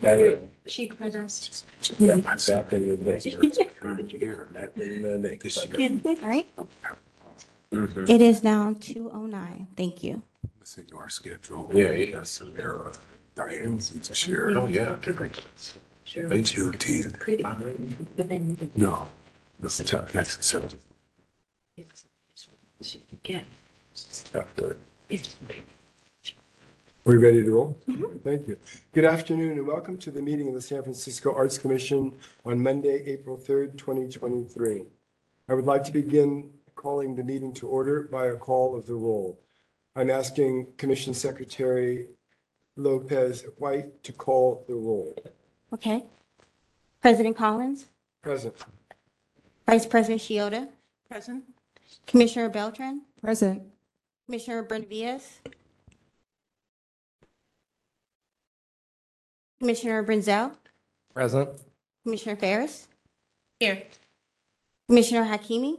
That is. She presents. Yeah, my back end of this year. Year, that in the next year. All right, Mhm. it is now two oh nine. Thank you. Let's see our schedule. Yeah, yeah, so there are. Diane's this year. Oh, yeah. They two teeth. Pretty. No. This is tough. Next, so. Yeah. tough to- It's. We ready to roll? Mm-hmm. Thank you. Good afternoon and welcome to the meeting of the San Francisco Arts Commission on Monday, April 3rd, 2023. I would like to begin calling the meeting to order by a call of the roll. I'm asking Commission Secretary Lopez White to call the roll. Okay. President Collins, Present. Vice President Shiota, Present. Commissioner Beltran, Present. Commissioner Benavides. Commissioner Brenzel, Present. Commissioner Ferris, Here. Commissioner Hakimi,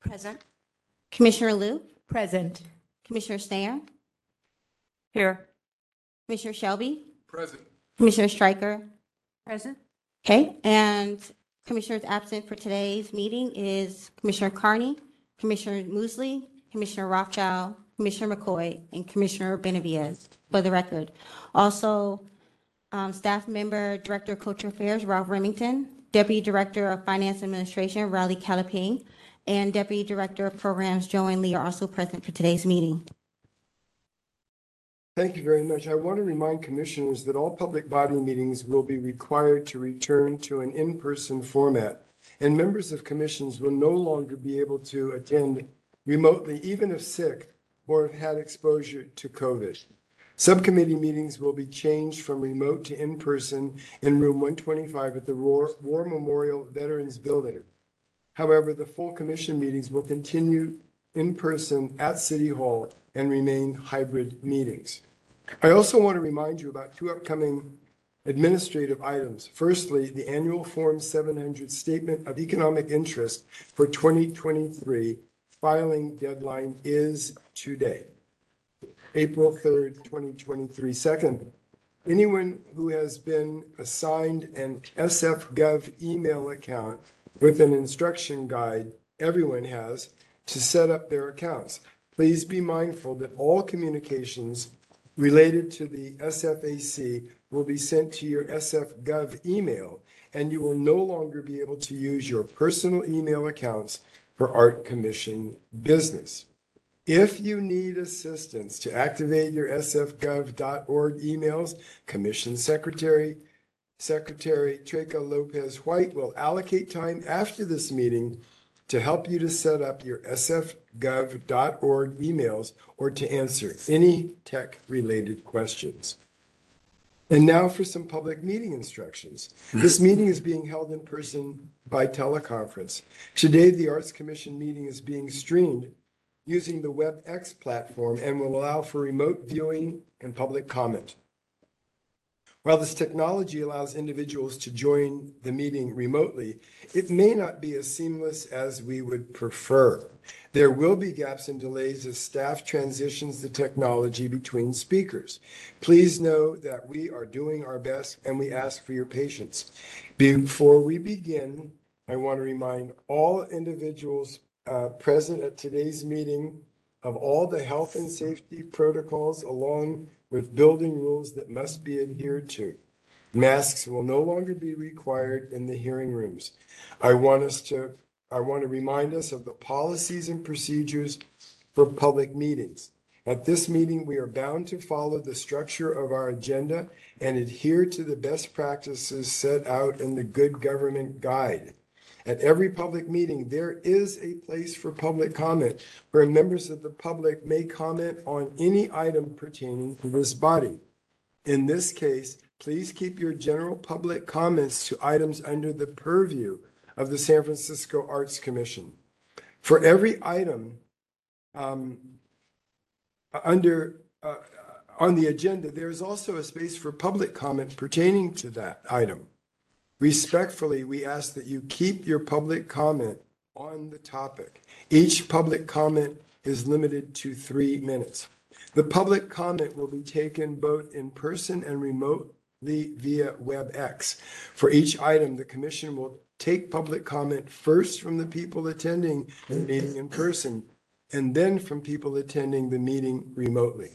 Present. Commissioner Liu, Present. Commissioner Stanger, Here. Commissioner Shelby, Present. Commissioner Stryker. Present. Okay, and commissioners absent for today's meeting is Commissioner Carney, Commissioner Musleh, Commissioner Rothschild, Commissioner McCoy, and Commissioner Benavides, for the record. Also, um, staff member, Director of Cultural Affairs, Ralph Remington, Deputy Director of Finance Administration, Riley Calapine, and Deputy Director of Programs, Joanne Lee, are also present for today's meeting. Thank you very much. I want to remind commissioners that all public body meetings will be required to return to an in-person format, and members of commissions will no longer be able to attend remotely, even if sick or have had exposure to COVID. Subcommittee meetings will be changed from remote to in-person in room 125 at the War War Memorial Veterans Building. However, the full commission meetings will continue in person at City Hall and remain hybrid meetings. I also want to remind you about two upcoming administrative items. Firstly, the annual Form 700 Statement of Economic Interest for 2023 filing deadline is today, April 3rd, 2023. Second, anyone who has been assigned an SF Gov email account with an instruction guide, everyone has, to set up their accounts. Please be mindful that all communications related to the SFAC will be sent to your SF Gov email, and you will no longer be able to use your personal email accounts for Art Commission business. If you need assistance to activate your sfgov.org emails, Commission Secretary Secretary Treca Lopez White will allocate time after this meeting to help you to set up your sfgov.org emails or to answer any tech-related questions. And now for some public meeting instructions. This meeting is being held in person by teleconference. Today, the Arts Commission meeting is being streamed using the WebEx platform and will allow for remote viewing and public comment. While this technology allows individuals to join the meeting remotely, it may not be as seamless as we would prefer. There will be gaps and delays as staff transitions the technology between speakers. Please know that we are doing our best and we ask for your patience. Before we begin, I want to remind all individuals uh, present at today's meeting of all the health and safety protocols along with building rules that must be adhered to. Masks will no longer be required in the hearing rooms. I want us to, I want to remind us of the policies and procedures for public meetings. At this meeting, we are bound to follow the structure of our agenda and adhere to the best practices set out in the Good Government Guide. At every public meeting, there is a place for public comment where members of the public may comment on any item pertaining to this body. In this case, please keep your general public comments to items under the purview of the San Francisco Arts Commission. For every item um, under uh, on the agenda, there is also a space for public comment pertaining to that item. Respectfully, we ask that you keep your public comment on the topic. Each public comment is limited to three minutes. The public comment will be taken both in person and remotely via WebEx. For each item, the commission will take public comment first from the people attending the meeting in person and then from people attending the meeting remotely.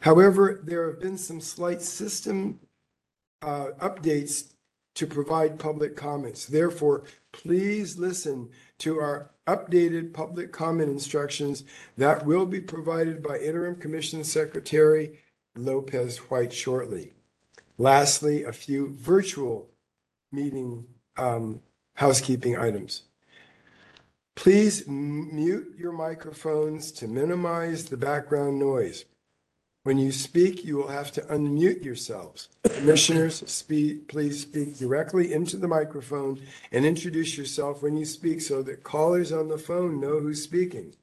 However, there have been some slight system uh, updates to provide public comments. Therefore, please listen to our updated public comment instructions that will be provided by Interim Commission Secretary Lopez White shortly. Lastly, a few virtual meeting um, housekeeping items. Please mute your microphones to minimize the background noise. When you speak, you will have to unmute yourselves. Commissioners, speak, please speak directly into the microphone and introduce yourself when you speak so that callers on the phone know who's speaking.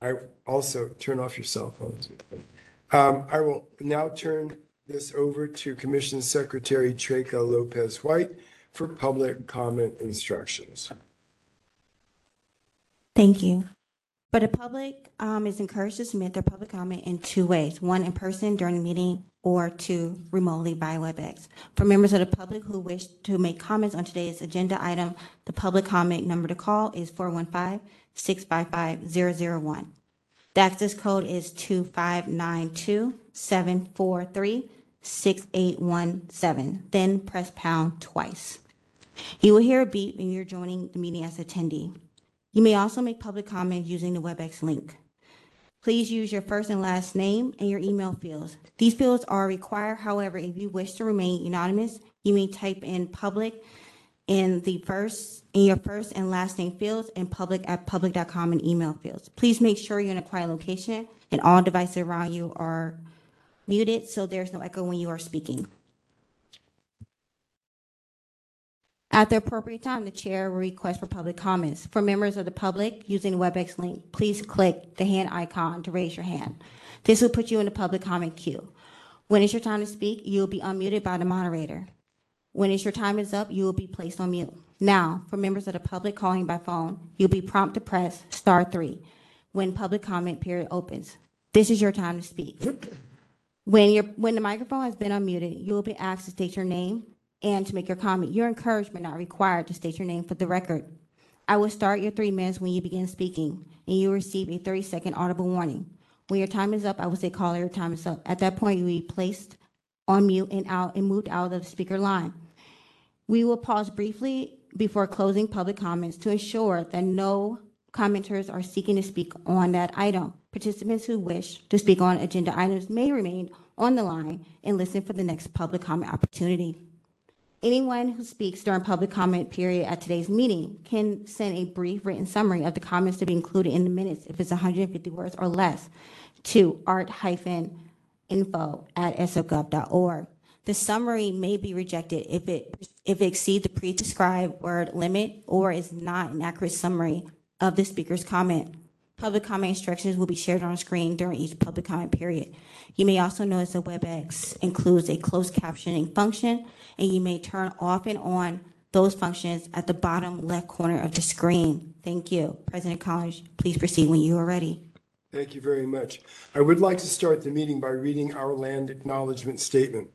I also turn off your cell phones. Um, I will now turn this over to Commission Secretary Treca Lopez White for public comment instructions. Thank you. But the public um, is encouraged to submit their public comment in two ways, one in person during the meeting or two remotely by WebEx. For members of the public who wish to make comments on today's agenda item, the public comment number to call is 415-655-001. The access code is 2592-743-6817. Then press pound twice. You will hear a beep when you're joining the meeting as attendee. You may also make public comments using the WebEx link. Please use your first and last name and your email fields. These fields are required, however, if you wish to remain anonymous, you may type in public in the first, in your first and last name fields and public at public.com and email fields. Please make sure you're in a quiet location and all devices around you are muted so there's no echo when you are speaking. At the appropriate time, the chair will request for public comments. For members of the public using WebEx link, please click the hand icon to raise your hand. This will put you in the public comment queue. When it's your time to speak, you'll be unmuted by the moderator. When it's your time is up, you will be placed on mute. Now, for members of the public calling by phone, you'll be prompted to press star three when public comment period opens. This is your time to speak. When your, when the microphone has been unmuted, you will be asked to state your name and to make your comment. You're not required to state your name for the record. I will start your three minutes when you begin speaking, and you will receive a 30-second audible warning. When your time is up, I will say, caller, your time is up. At that point, you will be placed on mute and out and moved out of the speaker line. We will pause briefly before closing public comments to ensure that no commenters are seeking to speak on that item. Participants who wish to speak on agenda items may remain on the line and listen for the next public comment opportunity. Anyone who speaks during public comment period at today's meeting can send a brief written summary of the comments to be included in the minutes if it's 150 words or less to art-info@sfgov.org. The summary may be rejected if it, if it exceeds the pre-described word limit or is not an accurate summary of the speaker's comment. Public comment instructions will be shared on screen during each public comment period. You may also notice that WebEx includes a closed captioning function, and you may turn off and on those functions at the bottom left corner of the screen. Thank you. President Collins, please proceed when you are ready. Thank you very much. I would like to start the meeting by reading our land acknowledgement statement.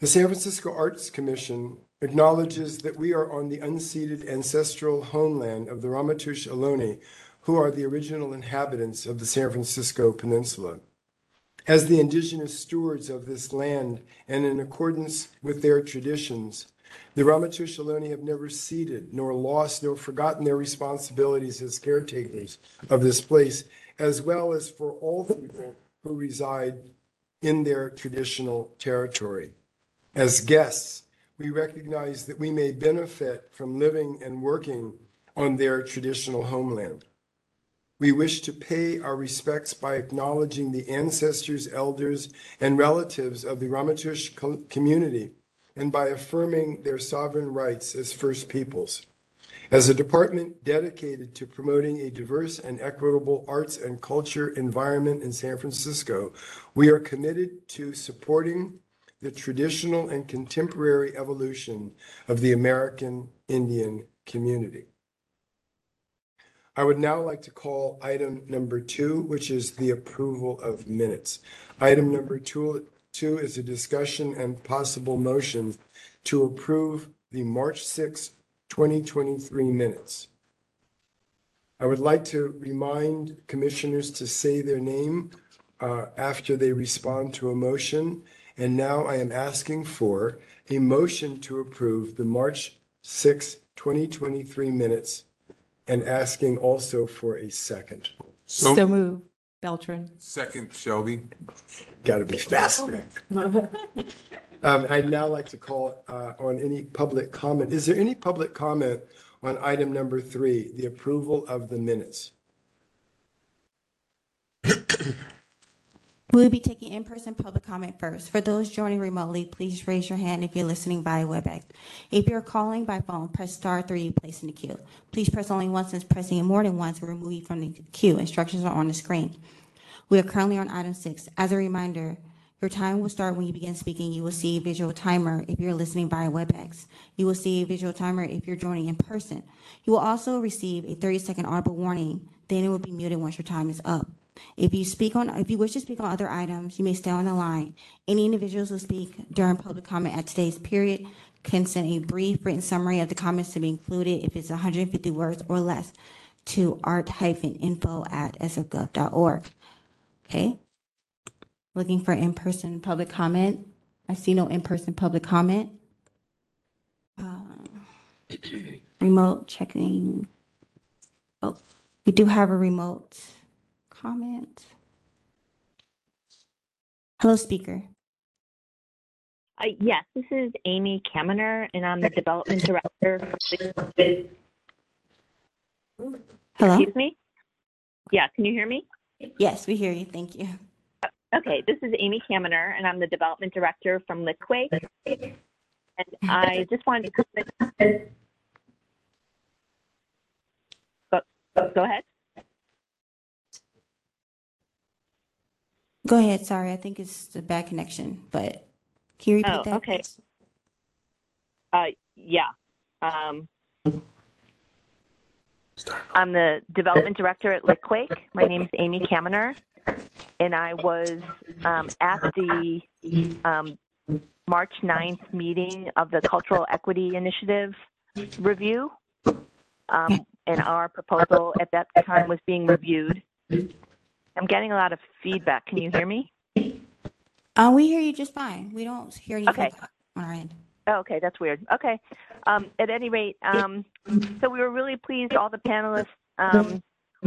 The San Francisco Arts Commission acknowledges that we are on the unceded ancestral homeland of the Ramaytush Ohlone, who are the original inhabitants of the San Francisco Peninsula. As the indigenous stewards of this land and in accordance with their traditions, the Ramaytush Ohlone have never ceded, nor lost, nor forgotten their responsibilities as caretakers of this place, as well as for all people who reside in their traditional territory. As guests, we recognize that we may benefit from living and working on their traditional homeland. We wish to pay our respects by acknowledging the ancestors, elders, and relatives of the Ramaytush co- community and by affirming their sovereign rights as First Peoples. As a department dedicated to promoting a diverse and equitable arts and culture environment in San Francisco, we are committed to supporting the traditional and contemporary evolution of the American Indian community. I would now like to call item number two, which is the approval of minutes. Item number two, Two is a discussion and possible motion to approve the March 6, 2023 minutes. I would like to remind commissioners to say their name uh, after they respond to a motion. And now I am asking for a motion to approve the March 6, 2023 minutes and asking also for a second. So So, move. Beltran. second Shelby. Got to be faster. Um, I'd now like to call uh, on any public comment. Is there any public comment on item number three, the approval of the minutes? We'll be taking in-person public comment first. For those joining remotely, please raise your hand if you're listening via WebEx. If you're calling by phone, press star three to place in the queue. Please press only once, since pressing it more than once will remove you from the queue. Instructions are on the screen. We are currently on item six. As a reminder, your time will start when you begin speaking. You will see a visual timer if you're listening via WebEx. You will see a visual timer if you're joining in person. You will also receive a 30-second audible warning, then it will be muted once your time is up. If you speak on, if you wish to speak on other items, you may stay on the line. Any individuals who speak during public comment at today's period can send a brief written summary of the comments to be included if it's 150 words or less to art-info@sfgov.org. Okay? Looking for in-person public comment. I see no in-person public comment. Um, Remote checking. Oh, we do have a remote comment. Hello, speaker. Uh, yes, this is Amy Kamener, and I'm the development director. Hello? Excuse me? Yeah, can you hear me? Yes, we hear you. Thank you. Okay, this is Amy Kamener, and I'm the development director from Litquake. And I just wanted to comment. Go, go ahead. Go ahead. Sorry, I think it's the bad connection, but can you repeat Oh, that? okay. Uh, yeah. Um, I'm the development director at Litquake. My name is Amy Kamener, and I was um, at the um, March 9th meeting of the Cultural Equity Initiative review. Um, and our proposal at that time was being reviewed. I'm getting a lot of feedback. Can you hear me? Uh, we hear you just fine. We don't hear any Okay. feedback on our end. Oh, okay, that's weird. Okay. Um, at any rate, um, so we were really pleased, all the panelists. Um,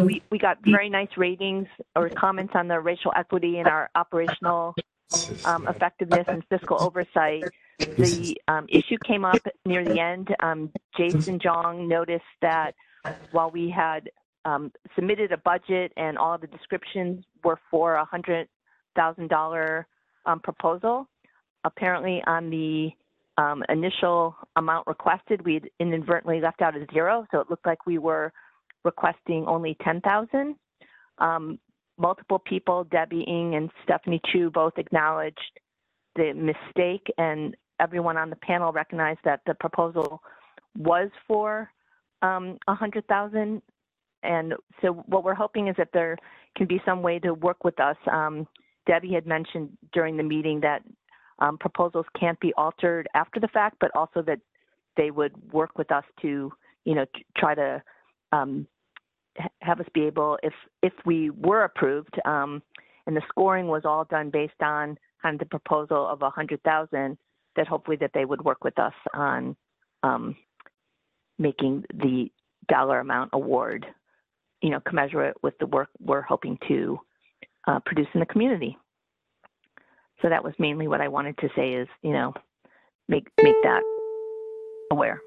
we, we got very nice ratings or comments on the racial equity and our operational um, effectiveness and fiscal oversight. The um, issue came up near the end. Um, Jason Jong noticed that while we had um, submitted a budget and all the descriptions were for a hundred thousand dollar um, proposal, apparently on the um, initial amount requested, we inadvertently left out a zero, so it looked like we were requesting only ten thousand. Um, multiple people, Debbie Ing and Stephanie Chu, both acknowledged the mistake, and everyone on the panel recognized that the proposal was for um, a hundred thousand. And so, what we're hoping is that there can be some way to work with us. Um, Debbie had mentioned during the meeting that um, proposals can't be altered after the fact, but also that they would work with us to, you know, try to um, have us be able, if if we were approved, um, and the scoring was all done based on kind of the proposal of a hundred thousand, that hopefully that they would work with us on um, making the dollar amount award, you know, commensurate with the work we're hoping to uh, produce in the community. So that was mainly what I wanted to say is, you know, make make that aware.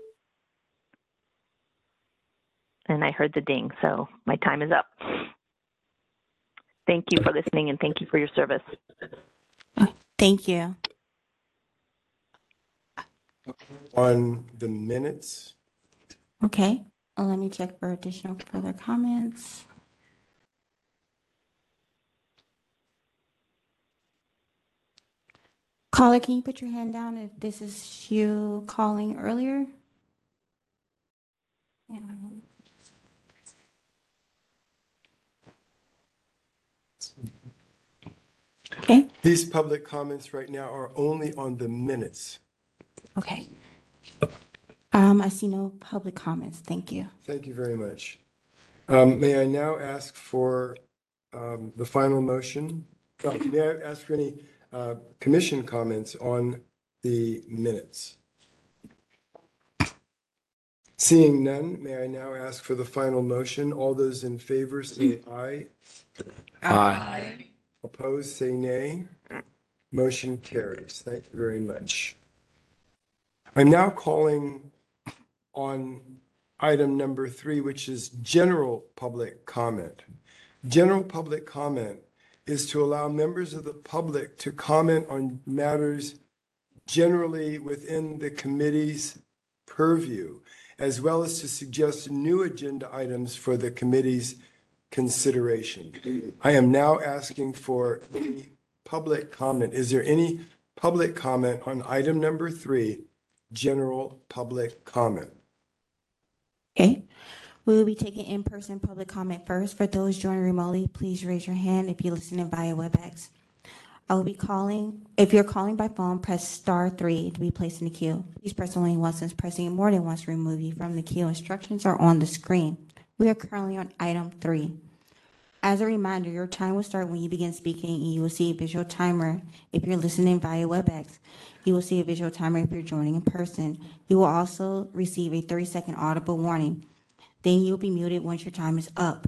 And I heard the ding, so my time is up. Thank you for listening and thank you for your service. Thank you. On the minutes, Okay. Uh, let me check for additional further comments. Caller, can you put your hand down if this is you calling earlier? Yeah. Okay, These public comments right now are only on the minutes. okay. Um, I see no public comments. Thank you. Thank you very much. Um, May I now ask for um, the final motion? Uh, May I ask for any uh, commission comments on the minutes? Seeing none, may I now ask for the final motion? All those in favor say aye. Aye. Opposed, say nay. Motion carries. Thank you very much. I'm now calling on item number three, which is general public comment. General public comment is to allow members of the public to comment on matters generally within the committee's purview, as well as to suggest new agenda items for the committee's consideration. I am now asking for any public comment. Is there any public comment on item number three, general public comment? Okay, we will be taking in-person public comment first. For those joining remotely, please raise your hand if you're listening via WebEx. I will be calling, if you're calling by phone, press star three to be placed in the queue. Please press only once, since pressing more than once will remove you from the queue. Instructions are on the screen. We are currently on item three. As a reminder, your time will start when you begin speaking, and you will see a visual timer if you're listening via WebEx. You will see a visual timer if you're joining in person. You will also receive a 30-second audible warning. Then you'll be muted once your time is up.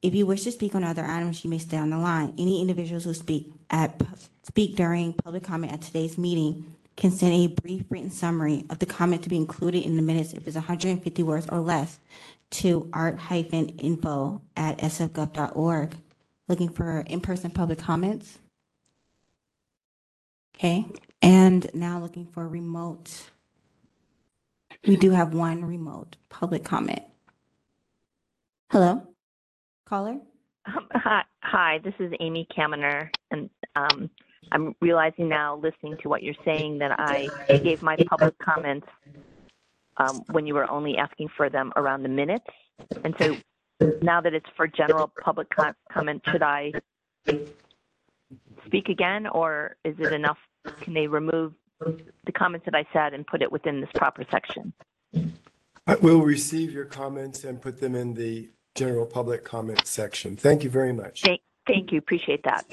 If you wish to speak on other items, you may stay on the line. Any individuals who speak at, speak during public comment at today's meeting can send a brief written summary of the comment to be included in the minutes if it's 150 words or less to art-info@sfgov.org. Looking for in-person public comments? Okay, and now looking for remote. We do have one remote public comment. Hello? Caller? Um, Hi, hi, this is Amy Kaminer, and um, I'm realizing now, listening to what you're saying, that I gave my public comments um, when you were only asking for them around the minutes. And so now that it's for general public comment, should I speak again, or is it enough? Can they remove the comments that I said and put it within this proper section? I will receive your comments and put them in the general public comment section. Thank you very much. Thank, thank you, appreciate that.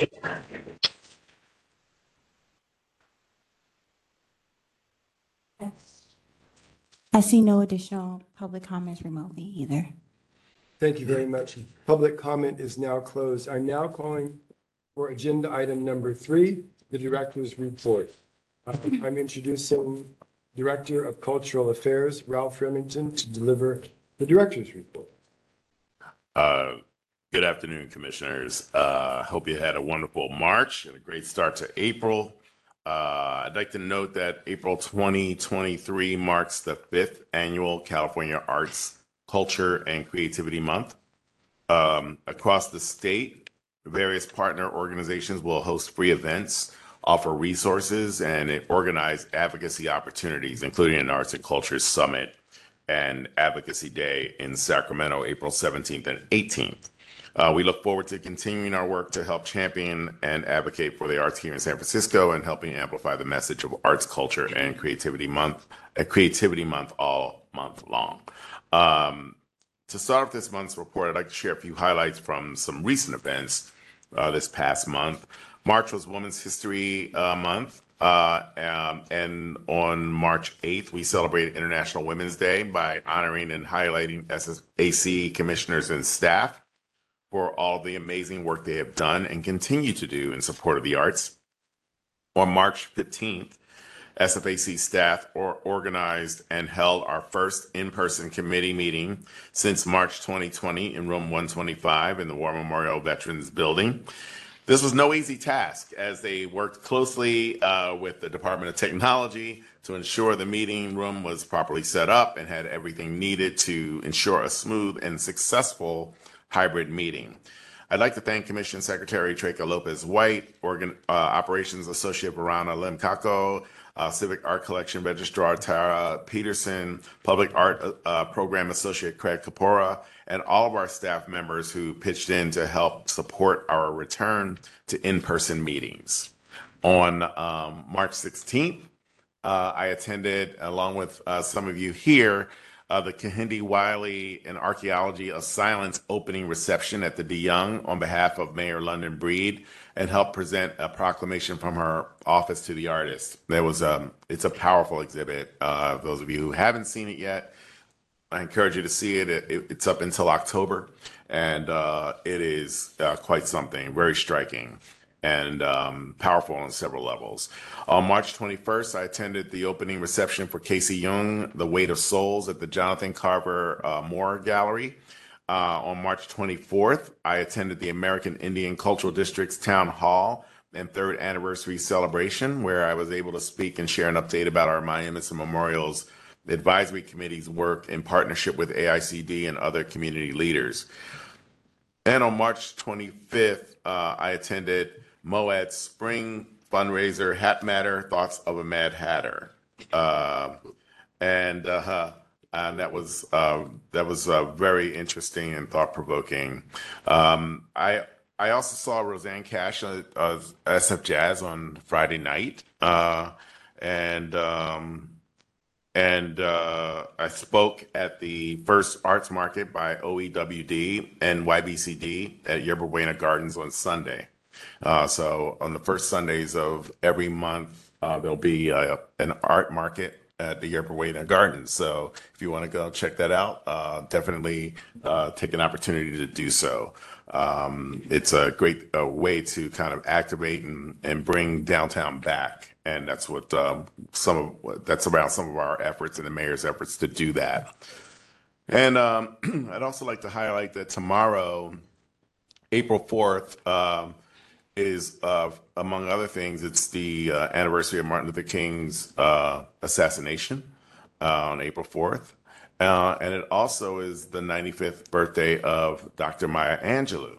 I see no additional public comments remotely either. Thank you very much. Public comment is now closed. I'm now calling for agenda item number three, the director's report. Um, I'm introducing Director of Cultural Affairs, Ralph Remington, to deliver the director's report. Uh, Good afternoon, Commissioners. Uh, Hope you had a wonderful March and a great start to April. Uh, I'd like to note that April 2023 marks the fifth annual California Arts, Culture, and Creativity Month. Um, Across the state, various partner organizations will host free events, offer resources, and organize advocacy opportunities, including an Arts and Culture Summit and Advocacy Day in Sacramento, April 17th and 18th. Uh, we look forward to continuing our work to help champion and advocate for the arts here in San Francisco and helping amplify the message of Arts, Culture, and Creativity Month, uh, Creativity Month all month long. Um, to start off this month's report, I'd like to share a few highlights from some recent events uh, this past month. March was Women's History uh, Month. Uh, um, and on March 8th, we celebrated International Women's Day by honoring and highlighting SFAC commissioners and staff for all the amazing work they have done and continue to do in support of the arts. On March 15th, SFAC staff or organized and held our first in-person committee meeting since March 2020 in room 125 in the War Memorial Veterans Building. This was no easy task as they worked closely uh, with the Department of Technology to ensure the meeting room was properly set up and had everything needed to ensure a smooth and successful hybrid meeting. I'd like to thank Commission Secretary Treca Lopez White, Organ, uh, Operations Associate Verana Limcaco, uh, Civic Art Collection Registrar Tara Peterson, Public Art uh, Program Associate Craig Capora, and all of our staff members who pitched in to help support our return to in-person meetings. On um, March 16th, uh, I attended, along with uh, some of you here, uh, the Kehinde Wiley and Archaeology of Silence opening reception at the DeYoung on behalf of Mayor London Breed and helped present a proclamation from her office to the artist. There was um, it's a powerful exhibit. Uh, those of you who haven't seen it yet, I encourage you to see it. It- it- it's up until October, and uh, it is uh, quite something, very striking and um, powerful on several levels. On March 21st, I attended the opening reception for Casey Young, The Weight of Souls, at the Jonathan Carver uh, Moore Gallery. Uh, on March 24th, I attended the American Indian Cultural District's Town Hall and third anniversary celebration, where I was able to speak and share an update about our monuments and memorials advisory committee's work in partnership with AICD and other community leaders. And on March 25th, uh, I attended MoAD's spring fundraiser, Hat Matter Thoughts of a Mad Hatter. Uh, and uh, and that was uh, that was uh, very interesting and thought provoking. Um, I I also saw Rosanne Cash at uh, SF Jazz on Friday night, uh, and um, and uh, I spoke at the first arts market by OEWD and YBCD at Yerba Buena Gardens on Sunday. Uh, so on the first Sundays of every month, uh, there'll be uh, an art market at the Yerba Buena Gardens. So if you want to go check that out, uh, definitely uh, take an opportunity to do so. Um, it's a great uh, way to kind of activate and, and bring downtown back. And that's what um, some of that's around some of our efforts and the mayor's efforts to do that. And um, I'd also like to highlight that tomorrow, April 4th, um, is, uh, among other things, it's the uh, anniversary of Martin Luther King's uh, assassination uh, on April 4th. Uh, and it also is the 95th birthday of Dr. Maya Angelou.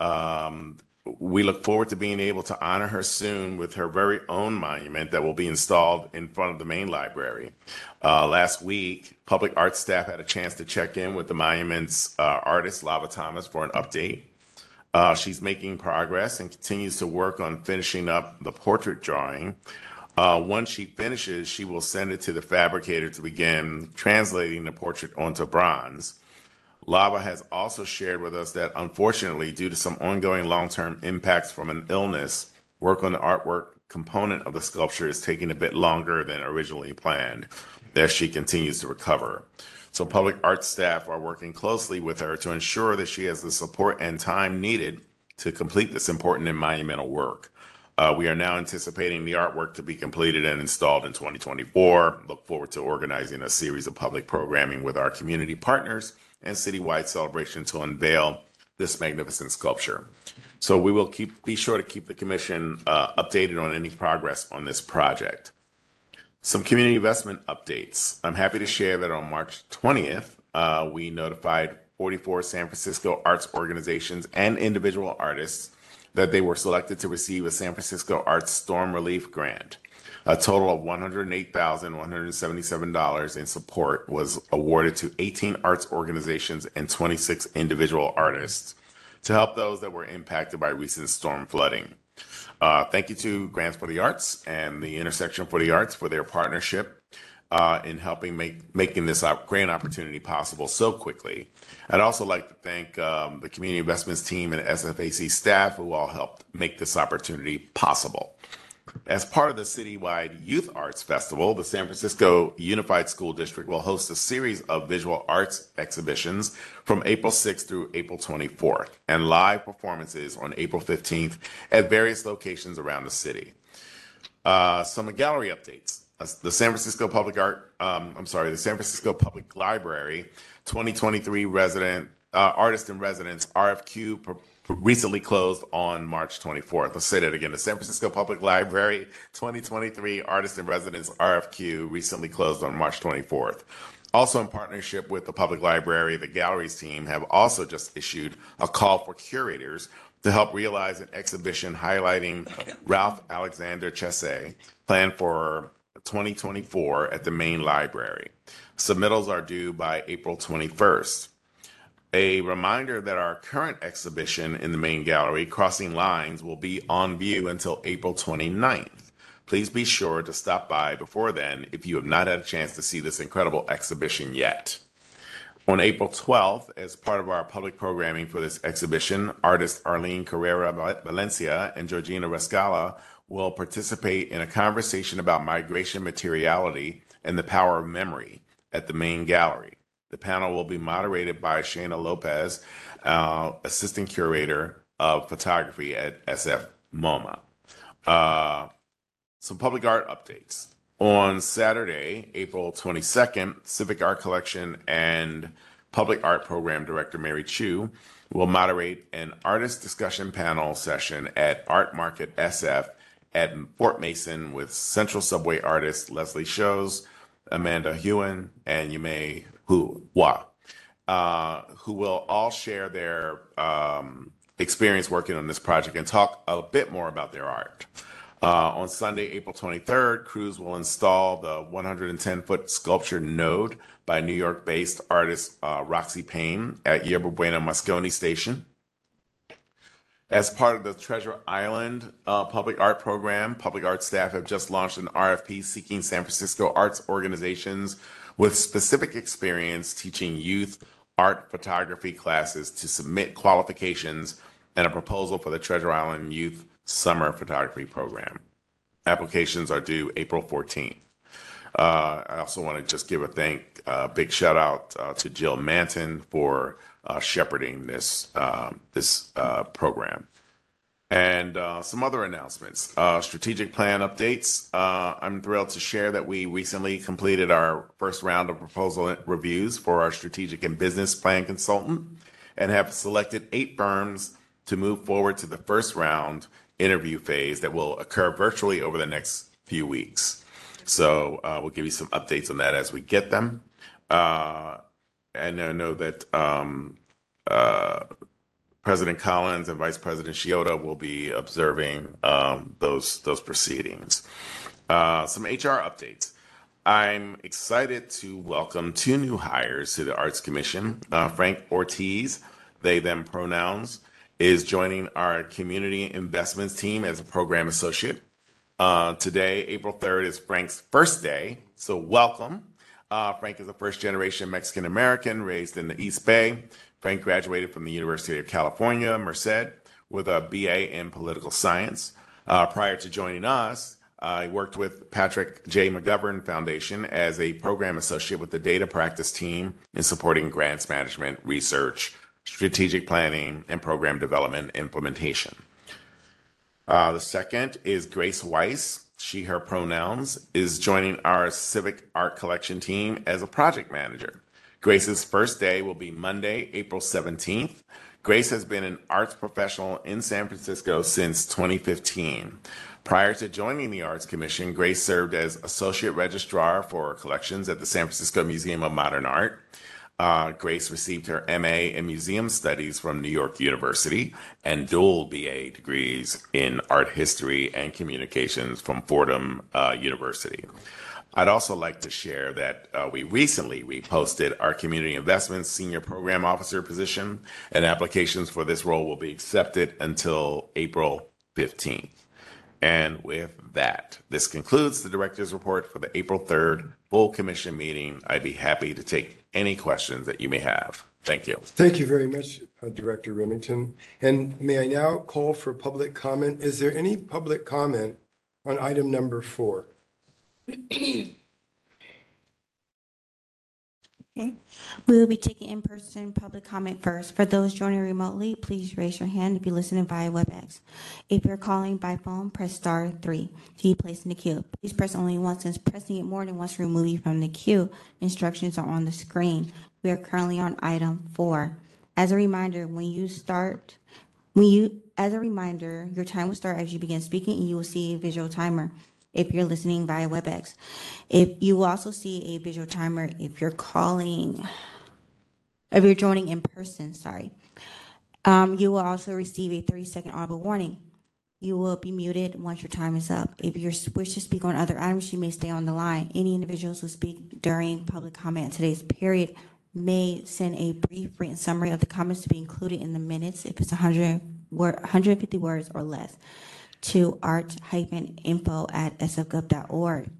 Um, we look forward to being able to honor her soon with her very own monument that will be installed in front of the main library. Uh, last week, public arts staff had a chance to check in with the monument's uh, artist, Lava Thomas, for an update. Uh, she's making progress and continues to work on finishing up the portrait drawing. Uh, once she finishes, she will send it to the fabricator to begin translating the portrait onto bronze. Lava has also shared with us that unfortunately, due to some ongoing long-term impacts from an illness, work on the artwork component of the sculpture is taking a bit longer than originally planned as she continues to recover. So public arts staff are working closely with her to ensure that she has the support and time needed to complete this important and monumental work. Uh, we are now anticipating the artwork to be completed and installed in 2024. Look forward to organizing a series of public programming with our community partners and citywide celebration to unveil this magnificent sculpture. So we will keep be sure to keep the commission uh, updated on any progress on this project. Some community investment updates. I'm happy to share that on March 20th, uh, we notified 44 San Francisco arts organizations and individual artists that they were selected to receive a San Francisco Arts Storm Relief Grant. A total of $108,177 in support was awarded to 18 arts organizations and 26 individual artists to help those that were impacted by recent storm flooding. Uh, thank you to Grants for the Arts and the Intersection for the Arts for their partnership uh, in helping make making this grant opportunity possible so quickly. I'd also like to thank um, the community investments team and SFAC staff who all helped make this opportunity possible. As part of the citywide Youth Arts Festival, the San Francisco Unified School District will host a series of visual arts exhibitions from April 6th through April 24th and live performances on April 15th at various locations around the city. Uh, some gallery updates. Uh, The San Francisco Public Art, um, I'm sorry, the San Francisco Public Library 2023 resident, uh, artist in residence RFQ recently closed on March 24th. Let's say that again. The San Francisco Public Library 2023 artist in residence RFQ recently closed on March 24th. Also, in partnership with the public library, the galleries team have also just issued a call for curators to help realize an exhibition highlighting Ralph Alexander Chesse, planned for 2024 at the main library. Submittals are due by April 21st. A reminder that our current exhibition in the main gallery, Crossing Lines, will be on view until April 29th. Please be sure to stop by before then if you have not had a chance to see this incredible exhibition yet. On April 12th, as part of our public programming for this exhibition, artists Arlene Carrera Valencia and Georgina Reskala will participate in a conversation about migration materiality and the power of memory at the main gallery. The panel will be moderated by Shana Lopez, uh, Assistant Curator of Photography at SF MoMA. Uh, some public art updates. On Saturday, April 22nd, Civic Art Collection and Public Art Program Director Mary Chou will moderate an artist discussion panel session at Art Market SF at Fort Mason with Central Subway artist Leslie Shows, Amanda Hughen, and Yumei Hou, uh, who will all share their um, experience working on this project and talk a bit more about their art. Uh, on Sunday, April 23rd, crews will install the 110 foot sculpture node by New York based artist uh, Roxy Paine at Yerba Buena Moscone Station. As part of the Treasure Island uh, Public Art Program, public art staff have just launched an RFP seeking San Francisco arts organizations with specific experience teaching youth art photography classes to submit qualifications and a proposal for the Treasure Island Youth Summer Photography Program. Applications are due April 14th. Uh, I also want to just give a thank, uh, big shout out uh, to Jill Manton for uh, shepherding this um, this uh, program. And uh, some other announcements. Uh, strategic plan updates. Uh, I'm thrilled to share that we recently completed our first round of proposal reviews for our strategic and business plan consultant and have selected eight firms to move forward to the first round interview phase that will occur virtually over the next few weeks. So uh, we'll give you some updates on that as we get them. Uh, and I know that um, uh, President Collins and Vice President Shiota will be observing um, those those proceedings. Uh, some HR updates. I'm excited to welcome two new hires to the Arts Commission. Uh, Frank Ortiz, they them pronouns, is joining our community investments team as a program associate. Uh, today, April 3rd, is Frank's first day, so welcome. Uh, Frank is a first generation Mexican American raised in the East Bay. Frank graduated from the University of California, Merced, with a BA in political science. Uh, prior to joining us, I worked with Patrick J. McGovern Foundation as a program associate with the data practice team in supporting grants management, research, strategic planning, and program development implementation. Uh, the second is Grace Weiss. She, her pronouns, is joining our Civic Art Collection team as a project manager. Grace's first day will be Monday, April 17th. Grace has been an arts professional in San Francisco since 2015. Prior to joining the Arts Commission, Grace served as Associate Registrar for Collections at the San Francisco Museum of Modern Art. Uh, Grace received her MA in Museum Studies from New York University and dual BA degrees in Art History and Communications from Fordham uh, University. I'd also like to share that uh, we recently reposted our Community Investments Senior Program Officer position, and applications for this role will be accepted until April 15th. And with that, this concludes the Director's Report for the April 3rd full Commission meeting. I'd be happy to take any questions that you may have. Thank you. Thank you very much, uh, Director Remington. And may I now call for public comment? Is there any public comment on item number four? Okay. We will be taking in-person public comment first. For those joining remotely, please raise your hand if you're listening via WebEx. If you're calling by phone, press star three to be placed in the queue. Please press only once, since pressing it more than once will remove you from the queue. Instructions are on the screen. We are currently on item four. As a reminder, when you start, when you, as a reminder, your time will start as you begin speaking and you will see a visual timer if you're listening via WebEx. If you also see a visual timer if you're calling, if you're joining in person, sorry. Um, you will also receive a 30 second audible warning. you will be muted once your time is up. If you wish to speak on other items, you may stay on the line. Any individuals who speak during public comment today's period may send a brief written summary of the comments to be included in the minutes if it's 100 word, 150 words or less to art-info@sfgov.org.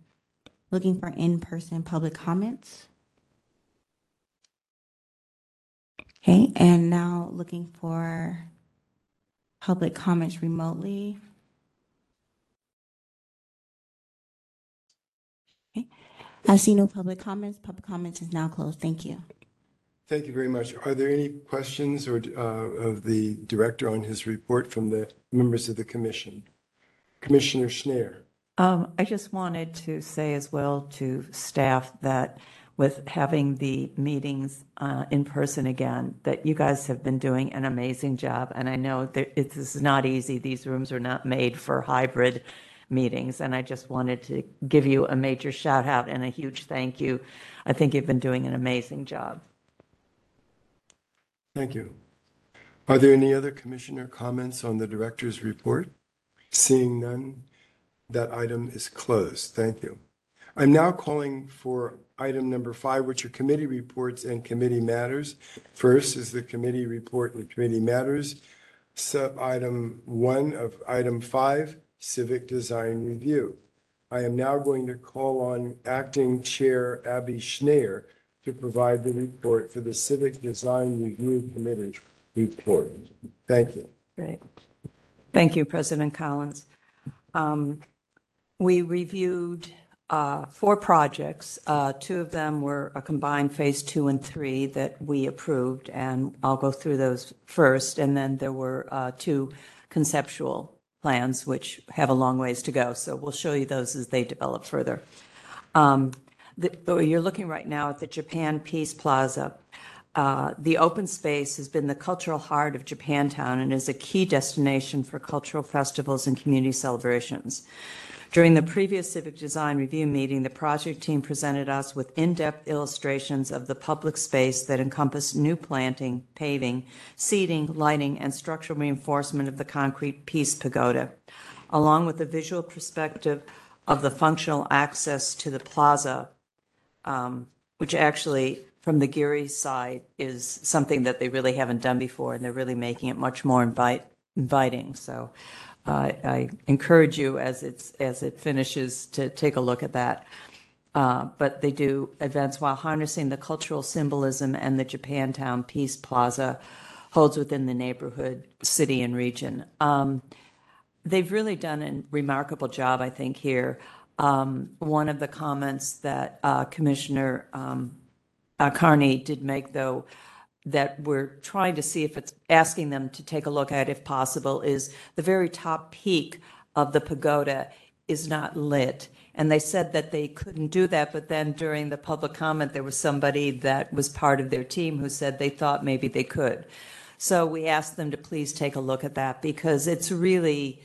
Looking for in-person public comments? Okay, and now looking for public comments remotely. Okay, I see no public comments. Public comments is now closed. Thank you. Thank you very much. Are there any questions or uh, of the director on his report from the members of the commission? Commissioner Schnair. Um, I just wanted to say as well to staff that with having the meetings uh, in person again, that you guys have been doing an amazing job. And I know that it, this is not easy. These rooms are not made for hybrid meetings. And I just wanted to give you a major shout out and a huge thank you. I think you've been doing an amazing job. Thank you. Are there any other commissioner comments on the director's report? Seeing none, that item is closed. Thank you. I'm now calling for item number five, which are committee reports and committee matters. First is the committee report and committee matters. Sub item one of item five, civic design review. I am now going to call on acting chair Abby Schnair to provide the report for the civic design review committee report. Thank you. Great. Thank you, President Collins. Um, We reviewed uh, four projects. Uh, Two of them were a combined Phase Two and Three that we approved, and I'll go through those first. And then there were uh, two conceptual plans, which have a long ways to go. So we'll show you those as they develop further. Um, the- oh, You're looking right now at the Japan Peace Plaza. Uh, The open space has been the cultural heart of Japantown and is a key destination for cultural festivals and community celebrations. During the previous Civic Design Review meeting, the project team presented us with in-depth illustrations of the public space that encompass new planting, paving, seating, lighting, and structural reinforcement of the concrete Peace Pagoda, along with a visual perspective of the functional access to the plaza um, which actually, from the Geary side, is something that they really haven't done before, and they're really making it much more invite, inviting. So uh, I encourage you, as it's, as it finishes, to take a look at that. Uh, But they do events while harnessing the cultural symbolism and the Japantown Peace Plaza holds within the neighborhood, city, and region. Um, they've really done a remarkable job, I think, here. Um, one of the comments that uh, Commissioner um, uh, Carney did make, though, that we're trying to see if it's asking them to take a look at, if possible, is the very top peak of the pagoda is not lit. And they said that they couldn't do that, but then during the public comment, there was somebody that was part of their team who said they thought maybe they could. So we asked them to please take a look at that because it's really,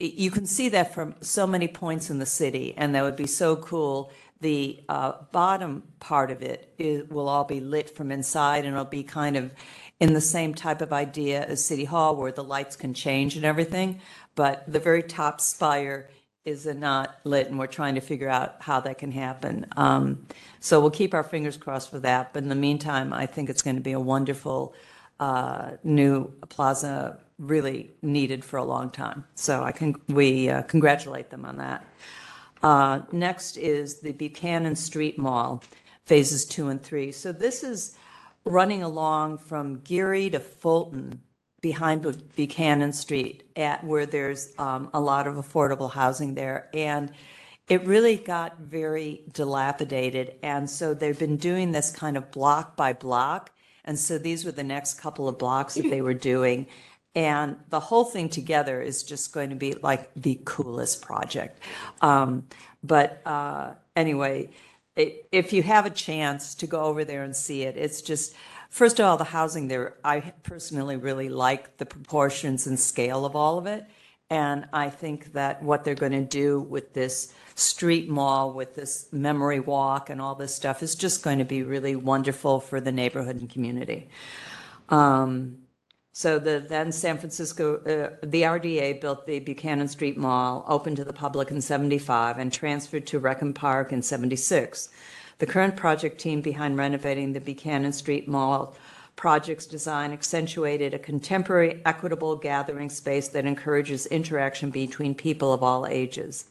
you can see that from so many points in the city, and that would be so cool. The uh, bottom part of it will all be lit from inside, and it'll be kind of in the same type of idea as City Hall, where the lights can change and everything. But the very top spire is not lit, and we're trying to figure out how that can happen. Um, so we'll keep our fingers crossed for that. But in the meantime, I think it's going to be a wonderful uh, new plaza really needed for a long time. So I can, we uh, congratulate them on that. Uh, Next is the Buchanan Street Mall, phases two and three. So this is running along from Geary to Fulton behind Bu- Buchanan Street at where there's um, a lot of affordable housing there. And it really got very dilapidated. And so they've been doing this kind of block by block. And so these were the next couple of blocks that they were doing. And the whole thing together is just going to be like the coolest project. Um, but uh, anyway, i if you have a chance to go over there and see it, it's just, first of all, the housing there, I personally really like the proportions and scale of all of it. And I think that what they're going to do with this street mall, with this memory walk and all this stuff is just going to be really wonderful for the neighborhood and community. Um, So the then San Francisco, uh, the RDA built the Buchanan Street Mall, opened to the public in 75 and transferred to Rec and Park in 76. The current project team behind renovating the Buchanan Street Mall project's design accentuated a contemporary, equitable gathering space that encourages interaction between people of all ages.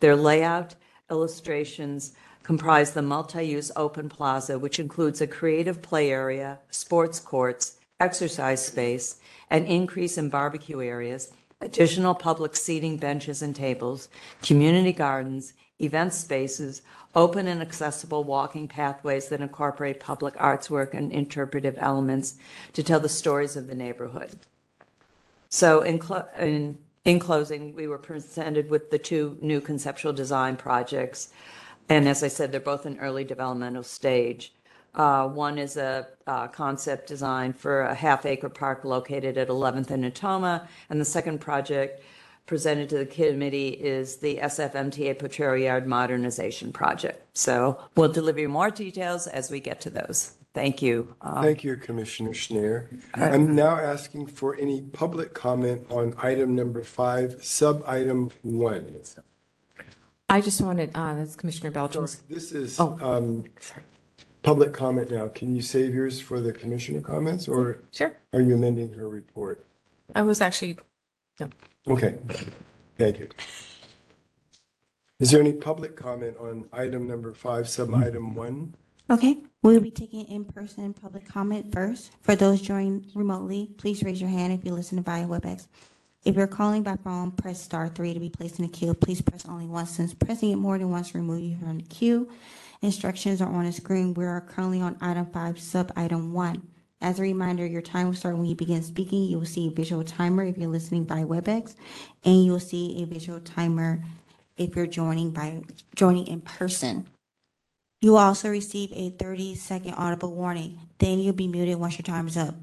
Their layout illustrations comprise the multi-use open plaza, which includes a creative play area, sports courts, exercise space, an increase in barbecue areas, additional public seating benches and tables, community gardens, event spaces, open and accessible walking pathways that incorporate public arts work and interpretive elements to tell the stories of the neighborhood. So in, in, in closing, we were presented with the two new conceptual design projects. And as I said, they're both in early developmental stage. Uh, one is a, uh concept design for a half acre park located at 11th and Natoma. And the second project presented to the committee is the SFMTA Potrero Yard Modernization Project. So we'll deliver you more details as we get to those. Thank you. Uh, Thank you, Commissioner Schnair. I'm now asking for any public comment on item number five, sub-item one. I just wanted, uh, that's Commissioner Belton's. This is Oh. um, public comment now. Can you save yours for the commissioner comments, or Sure. are you amending her report? I was actually, no. Okay, thank you. Is there any public comment on item number five, sub-item one? Okay, we'll be taking in-person public comment first. For those joining remotely, please raise your hand if you listen via WebEx. If you're calling by phone, press star three to be placed in the queue. Please press only once since pressing it more than once will remove you from the queue. Instructions are on the screen. We are currently on item five, sub-item one. As a reminder, your time will start when you begin speaking. You will see a visual timer if you're listening by WebEx, and you will see a visual timer if you're joining by, joining in person. You will also receive a 30-second audible warning. Then you'll be muted once your time is up.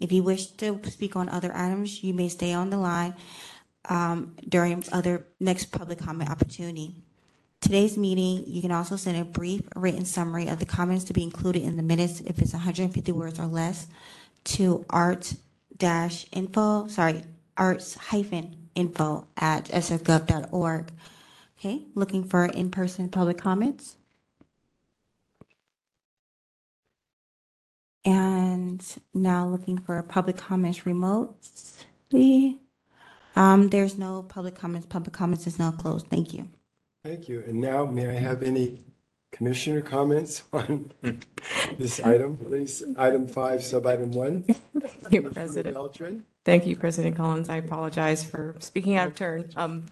If you wish to speak on other items, you may stay on the line um, during other next public comment opportunity. Today's meeting, you can also send a brief written summary of the comments to be included in the minutes if it's 150 words or less to art-info, sorry, arts hyphen info at sfgov.org. Okay, looking for in-person public comments? And now looking for public comments remotely. Um, there's no public comments. Public comments is now closed. Thank you. Thank you. And now, may I have any commissioner comments on this item, please? Item five, sub-item one? Thank you, President. Beltran? Thank you, President Collins. I apologize for speaking out of turn. Um,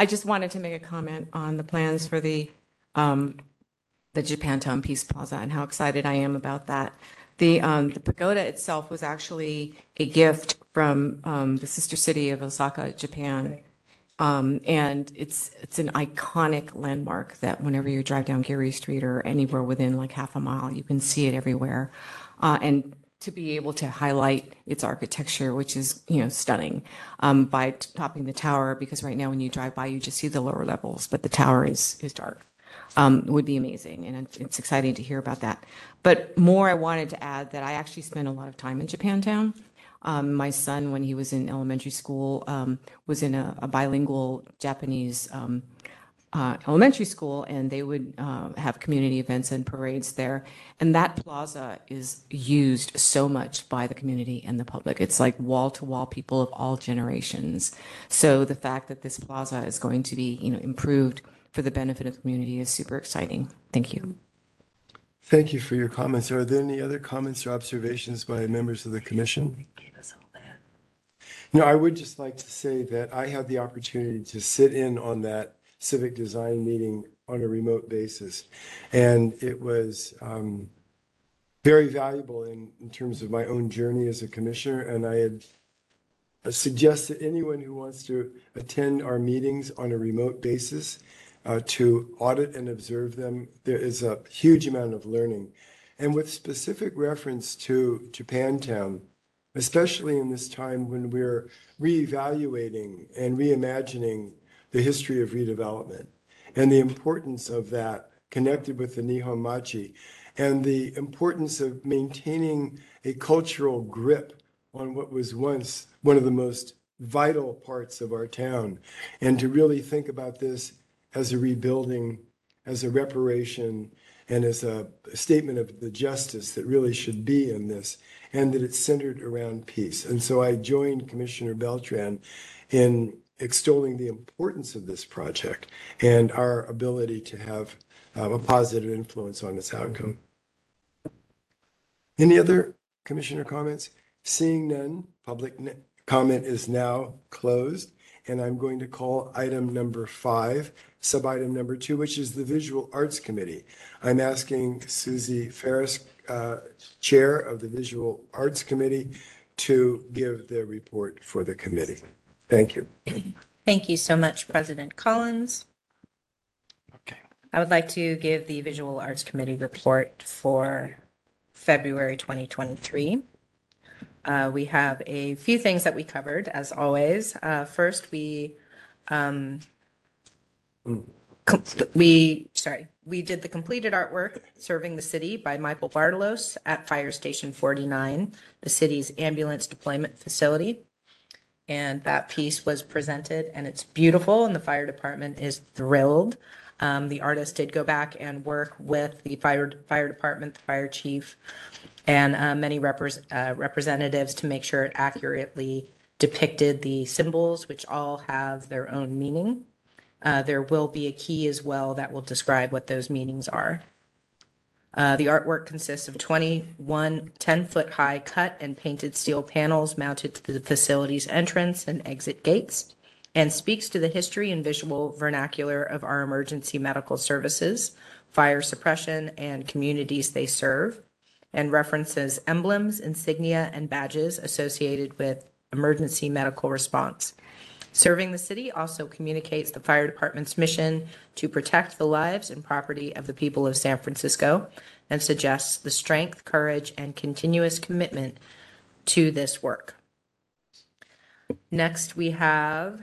I just wanted to make a comment on the plans for the, um, the Japantown Peace Plaza and how excited I am about that. The, um, the pagoda itself was actually a gift from, um, the sister city of Osaka, Japan. Um, and it's, it's an iconic landmark that whenever you drive down Geary Street or anywhere within like half a mile, you can see it everywhere. Uh, and to be able to highlight its architecture, which is, you know, stunning, um, by topping the tower, because right now when you drive by, you just see the lower levels, but the tower is, is dark. Um, would be amazing. And it's- it's exciting to hear about that. But more, I wanted to add that I actually spent a lot of time in Japantown. Um, my son, when he was in elementary school, um, was in a, a bilingual Japanese um, uh, elementary school, and they would uh, have community events and parades there. And that plaza is used so much by the community and the public. It's like wall to wall people of all generations. So the fact that this plaza is going to be, you know, improved for the benefit of the community is super exciting. Thank you. Thank you for your comments. Are there any other comments or observations by members of the commission? No, I would just like to say that I had the opportunity to sit in on that civic design meeting on a remote basis. And it was um, very valuable in, in terms of my own journey as a commissioner. And I had suggested anyone who wants to attend our meetings on a remote basis uh, to audit and observe them. There is a huge amount of learning. And with specific reference to Japantown, especially in this time when we're reevaluating and reimagining the history of redevelopment and the importance of that connected with the Nihon Machi and the importance of maintaining a cultural grip on what was once one of the most vital parts of our town. And to really think about this as a rebuilding, as a reparation, and as a statement of the justice that really should be in this, and that it's centered around peace. And so I joined Commissioner Beltran in extolling the importance of this project and our ability to have uh, a positive influence on its outcome. Any other commissioner comments? Seeing none, public comment is now closed. And I'm going to call item number five, sub-item number two, which is the Visual Arts Committee. I'm asking Susie Ferras, uh, Chair of the Visual Arts Committee, to give the report for the committee. Thank you. Thank you so much, President Collins. Okay. I would like to give the Visual Arts Committee report for February 2023. Uh, We have a few things that we covered, as always. Uh, First, we, um, com- we, sorry, we did the completed artwork Serving the City by Michael Bartalos at Fire Station 49, the city's ambulance deployment facility. And that piece was presented and it's beautiful and the fire department is thrilled. Um, the artist did go back and work with the fire, fire department, the fire chief, and uh, many uh, representatives to make sure it accurately depicted the symbols, which all have their own meaning. Uh, there will be a key as well that will describe what those meanings are. Uh, the artwork consists of 21 10-foot high cut and painted steel panels mounted to the facility's entrance and exit gates and speaks to the history and visual vernacular of our emergency medical services, fire suppression, and communities they serve, and references emblems, insignia, and badges associated with emergency medical response. Serving the city also communicates the fire department's mission to protect the lives and property of the people of San Francisco and suggests the strength, courage, and continuous commitment to this work. Next, we have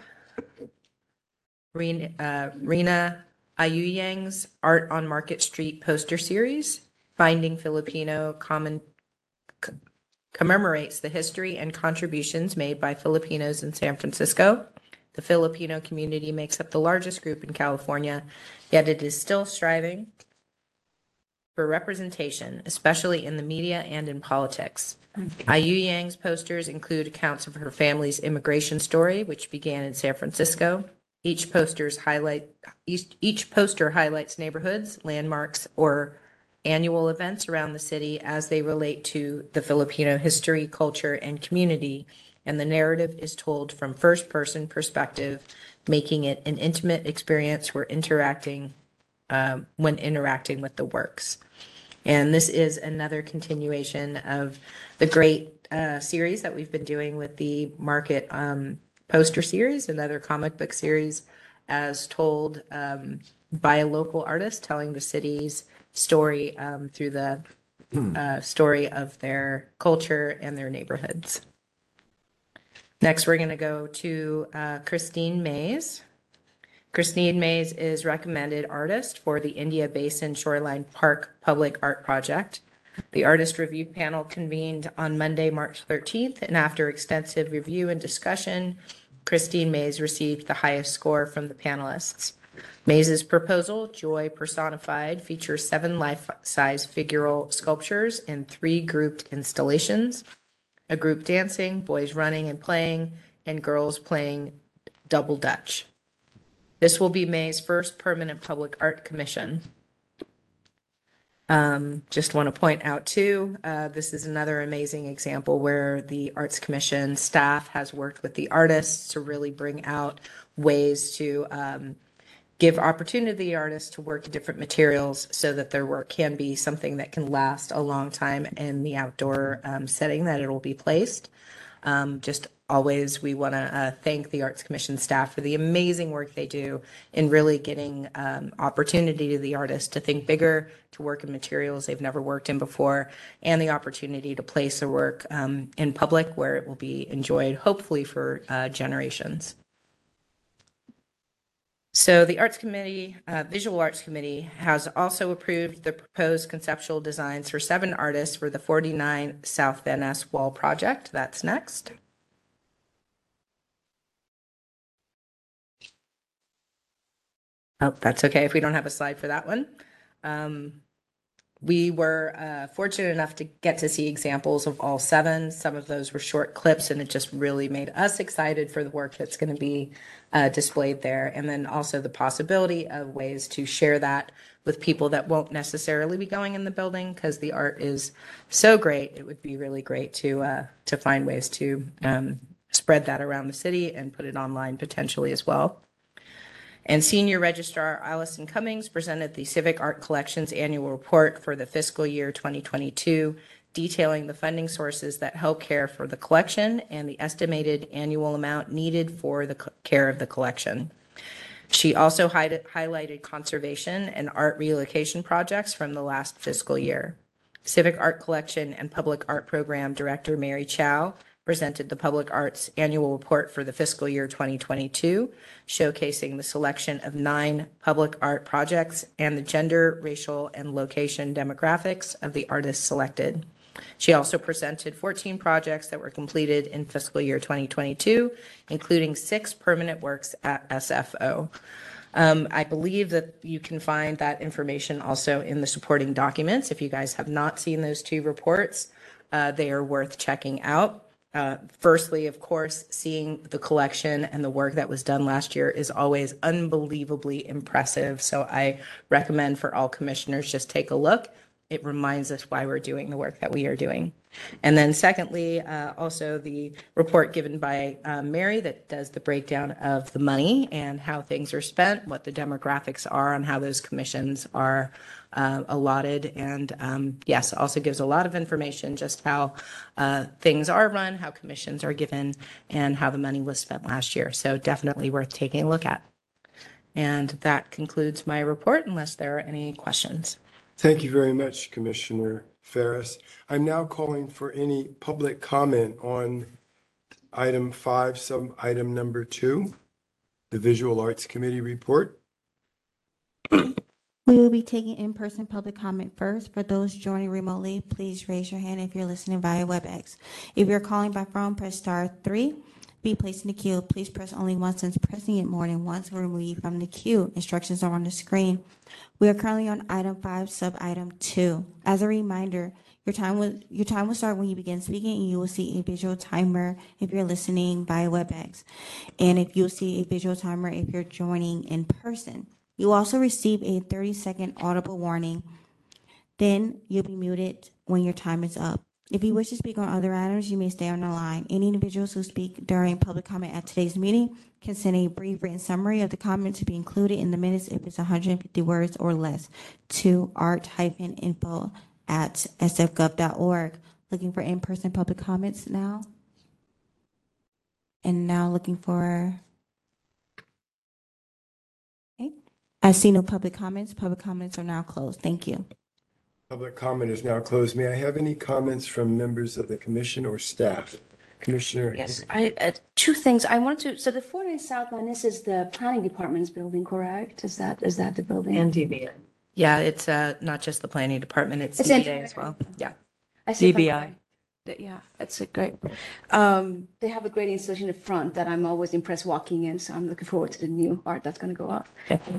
Rena, uh, Rena Ayuyang's Art on Market Street poster series, Finding Filipino Common commemorates the history and contributions made by Filipinos in San Francisco. The Filipino community makes up the largest group in California, yet it is still striving for representation, especially in the media and in politics. Ayuyang's posters include accounts of her family's immigration story, which began in San Francisco. Each posters highlight each, each poster highlights neighborhoods, landmarks, or annual events around the city as they relate to the Filipino history, culture, and community. And the narrative is told from first person perspective, making it an intimate experience We're interacting um, when interacting with the works. And this is another continuation of the great uh, series that we've been doing with the Market um, poster series, another comic book series, as told um, by a local artist telling the city's story um, through the uh, story of their culture and their neighborhoods. Next, we're going to go to uh, Christine Mays. Christine Mays is recommended artist for the India Basin Shoreline Park Public Art Project. The artist review panel convened on Monday, March 13th, and after extensive review and discussion, Christine Mays received the highest score from the panelists. Mays's proposal, Joy Personified, features seven life-size figural sculptures and three grouped installations, a group dancing, boys running and playing, and girls playing double dutch. This will be May's first permanent public art commission. Um, just want to point out too, uh, this is another amazing example where the Arts Commission staff has worked with the artists to really bring out ways to um, give opportunity to the artists to work in different materials so that their work can be something that can last a long time in the outdoor um, setting that it will be placed. Um, just always, we want to uh, thank the Arts Commission staff for the amazing work they do in really getting um, opportunity to the artists to think bigger, to work in materials they've never worked in before, and the opportunity to place their work um, in public where it will be enjoyed, hopefully for uh, generations. So the Arts Committee, uh, Visual Arts Committee has also approved the proposed conceptual designs for seven artists for the 49 South Ness Wall project. That's next. Oh, that's okay if we don't have a slide for that one. Um, we were uh, fortunate enough to get to see examples of all seven. Some of those were short clips, and it just really made us excited for the work that's going to be uh, displayed there. And then also the possibility of ways to share that with people that won't necessarily be going in the building because the art is so great. It would be really great to uh, to find ways to um, spread that around the city and put it online potentially as well. And Senior Registrar Allison Cummings presented the Civic Art Collections Annual Report for the fiscal year 2022, detailing the funding sources that help care for the collection and the estimated annual amount needed for the care of the collection. She also hi- highlighted conservation and art relocation projects from the last fiscal year. Civic Art Collection and Public Art Program Director Mary Chow presented the Public Arts Annual Report for the fiscal year 2022, showcasing the selection of nine public art projects and the gender, racial, and location demographics of the artists selected. She also presented 14 projects that were completed in fiscal year 2022, including six permanent works at SFO. Um, I believe that you can find that information also in the supporting documents. If you guys have not seen those two reports, uh, they are worth checking out. Uh, firstly, of course, seeing the collection and the work that was done last year is always unbelievably impressive. So I recommend for all commissioners just take a look. It reminds us why we're doing the work that we are doing. And then secondly, uh, also the report given by uh, Mary that does the breakdown of the money and how things are spent, what the demographics are on how those commissions are uh, allotted. And um, yes, also gives a lot of information, just how uh, things are run, how commissions are given, and how the money was spent last year. So definitely worth taking a look at. And that concludes my report unless there are any questions. Thank you very much, Commissioner Ferras. I'm now calling for any public comment on item five, sub-item number two, the Visual Arts Committee report. We will be taking in-person public comment first. For those joining remotely, please raise your hand if you're listening via WebEx. If you're calling by phone, press star three. Be placed in the queue. Please press only once since pressing it more than once will remove you from the queue. Instructions are on the screen. We are currently on item five, sub-item two. As a reminder, your time will, your time will start when you begin speaking and you will see a visual timer if you're listening via WebEx. And if you'll see a visual timer if you're joining in person. You also receive a 30-second audible warning. Then you'll be muted when your time is up. If you wish to speak on other items, you may stay on the line. Any individuals who speak during public comment at today's meeting can send a brief written summary of the comment to be included in the minutes if it's 150 words or less to art-info at sfgov.org. Looking for in-person public comments now? And now looking for Okay. I see no public comments. Public comments are now closed. Thank you. Public comment is now closed. May I have any comments from members of the commission or staff? Commissioner? Yes, I, uh, two things. I wanted to, so the 49 South Line, this is the planning department's building, correct? Is that, is that the building? And DBA. Yeah, it's uh, not just the planning department, it's It's CBA in- as well. Yeah. I see if I'm DBI. That- Yeah, that's a great. Um, they have a great installation in the front that I'm always impressed walking in, so I'm looking forward to the new art that's going to go up.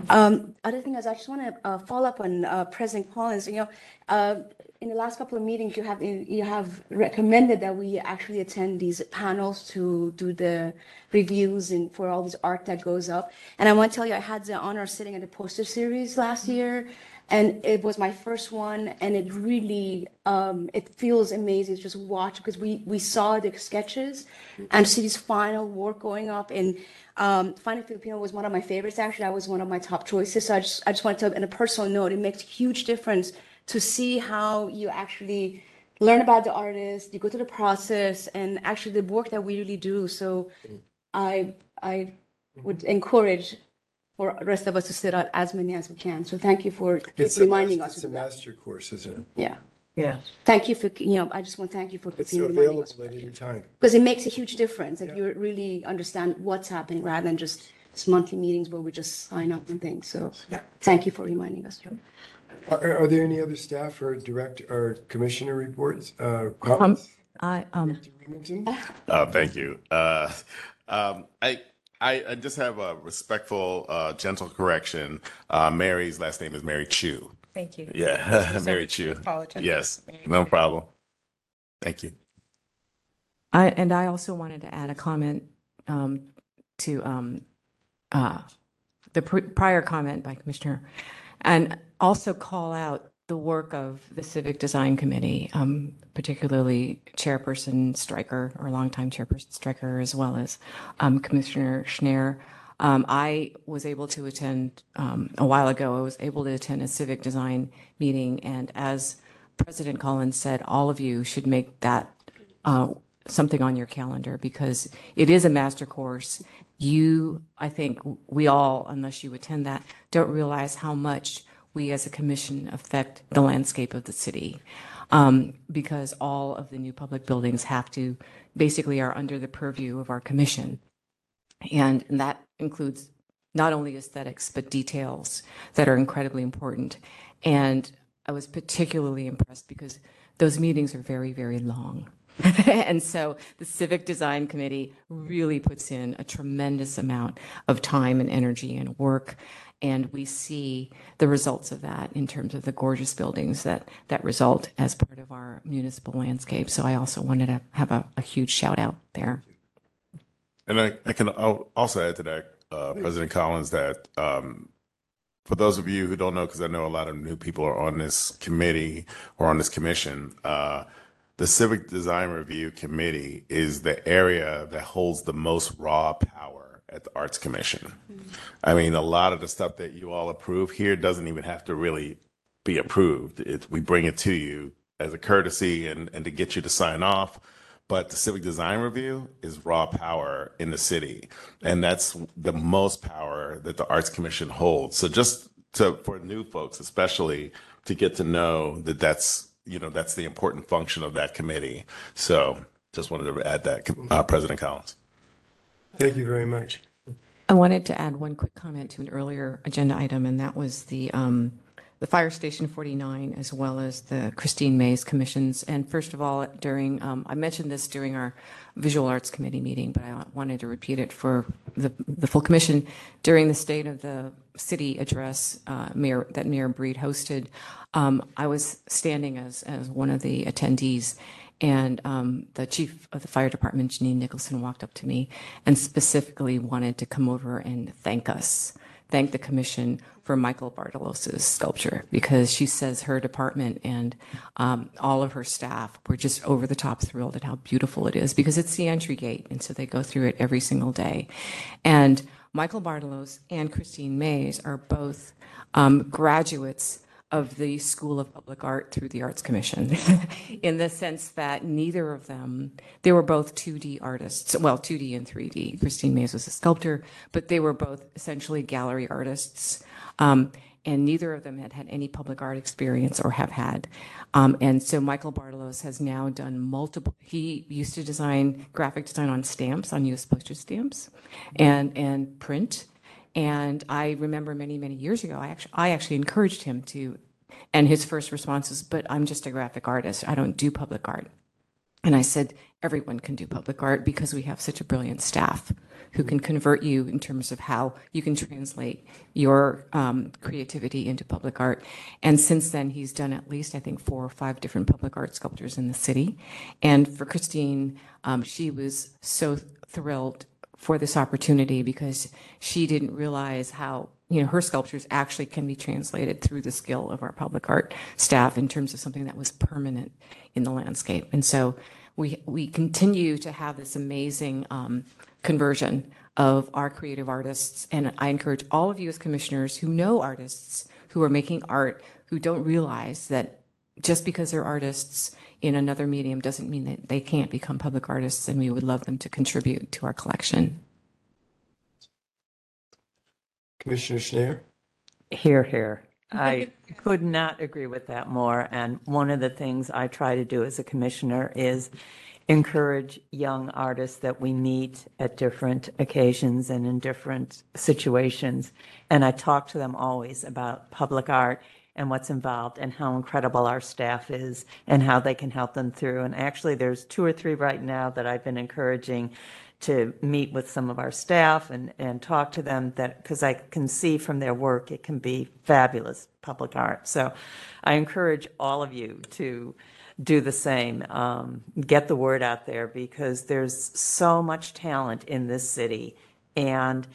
Um, other thing is, I just want to uh, follow up on uh, President Collins. You know, uh, in the last couple of meetings, you have you have recommended that we actually attend these panels to do the reviews and for all this art that goes up. And I want to tell you, I had the honor of sitting at the poster series last year, and it was my first one, and it really um, it feels amazing to just watch because we we saw the sketches and see this final work going up and. Um, Finding Filipino was one of my favorites. Actually, that was one of my top choices. So I just, I just want to, on a personal note, it makes a huge difference to see how you actually learn about the artist, you go through the process, and actually the work that we really do. So I, I would encourage for the rest of us to sit out as many as we can. So thank you for It's a reminding mas- us. It's a of that. master course, isn't it? Yeah. Yeah. Thank you for, you know, I just want to thank you for It's keeping reminding us. available at any time. Because it makes a huge difference if you really understand what's happening rather than just just monthly meetings where we just sign up and things. So thank you for reminding us. Are, are there any other staff or direct or commissioner reports? Uh, Um, comments? I, um, Director Remington? Uh, thank you. Uh, um, I, I, I just have a respectful, uh, gentle correction. Uh, Mary's last name is Mary Chou. Thank you. Yeah, Mary Chou. Apologize. Yes, no problem. Thank you. I, and I also wanted to add a comment um, to um, uh, the pr- prior comment by Commissioner, and also call out the work of the Civic Design Committee, um, particularly Chairperson Stryker or longtime Chairperson Stryker, as well as um, Commissioner Schnair. Um, I was able to attend um, a while ago. I was able to attend a civic design meeting, and as President Collins said, all of you should make that uh, something on your calendar because it is a master course. You, I think, we all, unless you attend that, don't realize how much we as a commission affect the landscape of the city. Um, because all of the new public buildings have to, basically are under the purview of our commission. And that includes not only aesthetics, but details that are incredibly important. And I was particularly impressed because those meetings are very, very long. and so the Civic Design Committee really puts in a tremendous amount of time and energy and work. And we see the results of that in terms of the gorgeous buildings that, that result as part of our municipal landscape. So I also wanted to have a, a huge shout out there. And I, I can al- also add to that, uh, President Collins, that um, for those of you who don't know, because I know a lot of new people are on this committee or on this commission, uh, the Civic Design Review Committee is the area that holds the most raw power at the Arts Commission. I mean, a lot of the stuff that you all approve here doesn't even have to really be approved. It, we bring it to you as a courtesy and, and to get you to sign off. But the civic design review is raw power in the city. And that's the most power that the Arts Commission holds. So just to, for new folks, especially to get to know that that's, you know, that's the important function of that committee. So just wanted to add that, uh, President Collins. Thank you very much. I wanted to add one quick comment to an earlier agenda item, and that was the, um, the Fire Station 49, as well as the Christine Mays commissions. And first of all, during, um, I mentioned this during our Visual Arts Committee meeting, but I wanted to repeat it for the, the full commission. During the State of the City address, uh, Mayor, that Mayor Breed hosted, um, I was standing as, as one of the attendees, and um, the chief of the fire department, Jeanine Nicholson, walked up to me and specifically wanted to come over and thank us, thank the commission for Michael Bartalos's sculpture because she says her department and um, all of her staff were just over the top thrilled at how beautiful it is because it's the entry gate. And so they go through it every single day. And Michael Bartalos and Christine Mays are both um, graduates of the School of Public Art through the Arts Commission, in the sense that neither of them, they were both 2D artists, well, 2D and 3D. Christine Mays was a sculptor, but they were both essentially gallery artists. Um, and neither of them had had any public art experience or have had. Um, and so Michael Bartalos has now done multiple, he used to design graphic design on stamps, on US postage stamps, and, and print. And I remember many, many years ago, I actually, I actually encouraged him to, and his first response was, but I'm just a graphic artist. I don't do public art. And I said, everyone can do public art because we have such a brilliant staff who can convert you in terms of how you can translate your um, creativity into public art. And since then, he's done at least, I think, four or five different public art sculptures in the city. And for Christine, um, she was so thrilled for this opportunity because she didn't realize how you know her sculptures actually can be translated through the skill of our public art staff in terms of something that was permanent in the landscape. And so we we continue to have this amazing um, conversion of our creative artists. And i encourage all of you as commissioners who know artists who are making art who don't realize that just because they're artists in another medium doesn't mean that they can't become public artists, and we would love them to contribute to our collection. Commissioner Schnair? Here, here. I could not agree with that more. And one of the things I try to do as a commissioner is encourage young artists that we meet at different occasions and in different situations. And I talk to them always about public art and what's involved and how incredible our staff is and how they can help them through. And actually, there's two or three right now that I've been encouraging to meet with some of our staff and, and talk to them that, because I can see from their work, it can be fabulous public art. So I encourage all of you to do the same. Um, get the word out there because there's so much talent in this city and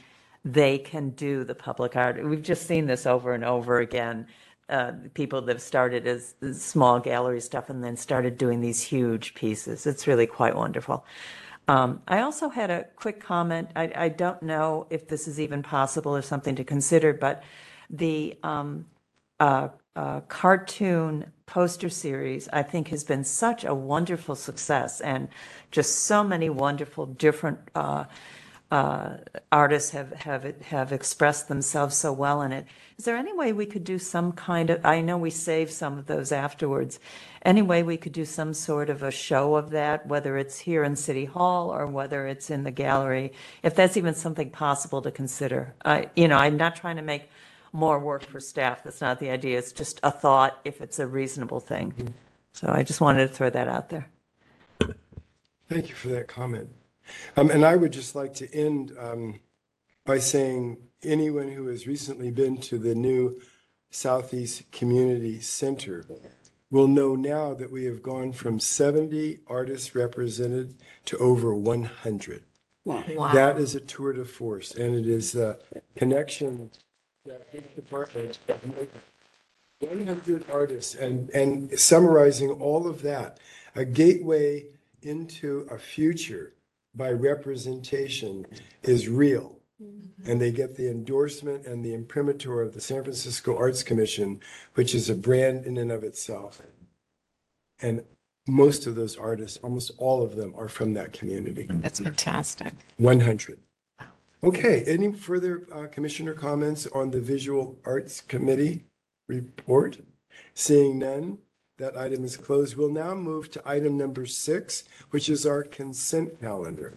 they can do the public art. We've just seen this over and over again. Uh, people that have started as small gallery stuff and then started doing these huge pieces. It's really quite wonderful. Um, I also had a quick comment. I, I don't know if this is even possible or something to consider, but the um, uh, uh, cartoon poster series, I think, has been such a wonderful success, and just so many wonderful different uh, artists have, have have expressed themselves so well in it. Is there any way we could do some kind of? I know we save some of those afterwards. Any way we could do some sort of a show of that, whether it's here in City Hall or whether it's in the gallery, if that's even something possible to consider. I, you know, I'm not trying to make more work for staff. That's not the idea. It's just a thought if it's a reasonable thing. So I just wanted to throw that out there. Thank you for that comment. Um, and I would just like to end um, by saying anyone who has recently been to the new Southeast Community Center will know now that we have gone from 70 artists represented to over 100. Wow! That is a tour de force, and it is a connection that each department 100 artists, and, and summarizing all of that, a gateway into a future by representation is real. And they get the endorsement and the imprimatur of the San Francisco Arts Commission, which is a brand in and of itself. And most of those artists, almost all of them, are from that community. That's fantastic. 100. Okay, any further uh, commissioner comments on the Visual Arts Committee report? Seeing none, that item is closed. We'll now move to item number six, which is our consent calendar.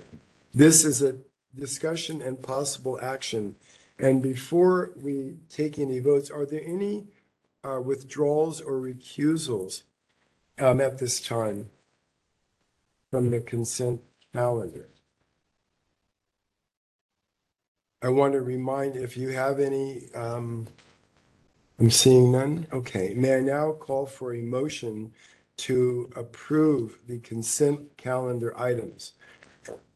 This is a discussion and possible action. And before we take any votes, are there any uh, withdrawals or recusals um, at this time from the consent calendar? I want to remind if you have any, um, I'm seeing none. Okay, may I now call for a motion to approve the consent calendar items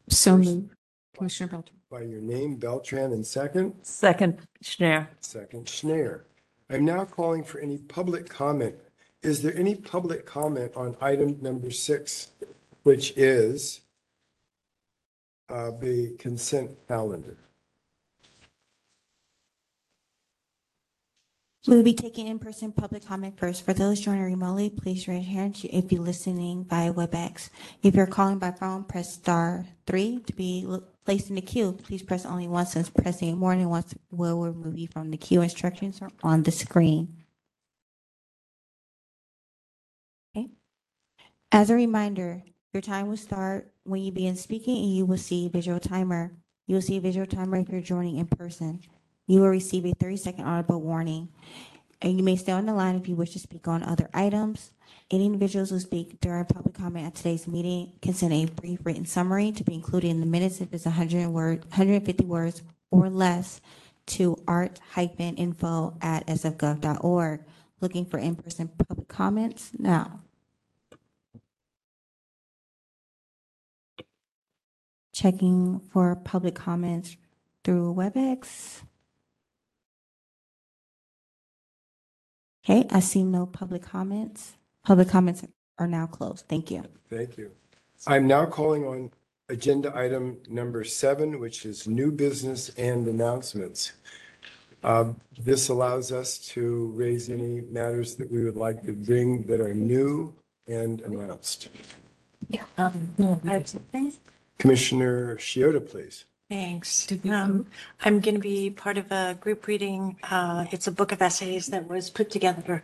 So moved. Commissioner Beltran. by your name, Beltran, and second? Second, Schnair. Second, Schnair. I'm now calling for any public comment. Is there any public comment on item number six, which is uh, the consent calendar? We'll be taking in-person public comment first. For those joining remotely, please raise your hand if you're listening via WebEx. If you're calling by phone, press star three to be placed in the queue. Please press only once since pressing more than once will remove you from the queue. Instructions are on the screen. Okay. As a reminder, your time will start when you begin speaking and you will see visual timer. You will see a visual timer if you're joining in person. You will receive a 30-second audible warning. And you may stay on the line if you wish to speak on other items. Any individuals who speak during public comment at today's meeting can send a brief written summary to be included in the minutes if it's 100 word, 150 words or less to art-info@sfgov.org. Looking for in-person public comments now. Checking for public comments through WebEx. Okay, I see no public comments. Public comments are now closed. Thank you. Thank you. I'm now calling on agenda item number seven, which is new business and announcements. Um, This allows us to raise any matters that we would like to bring that are new and announced. Commissioner Shiota, please. Thanks. Um, I'm going to be part of a group reading. Uh, It's a book of essays that was put together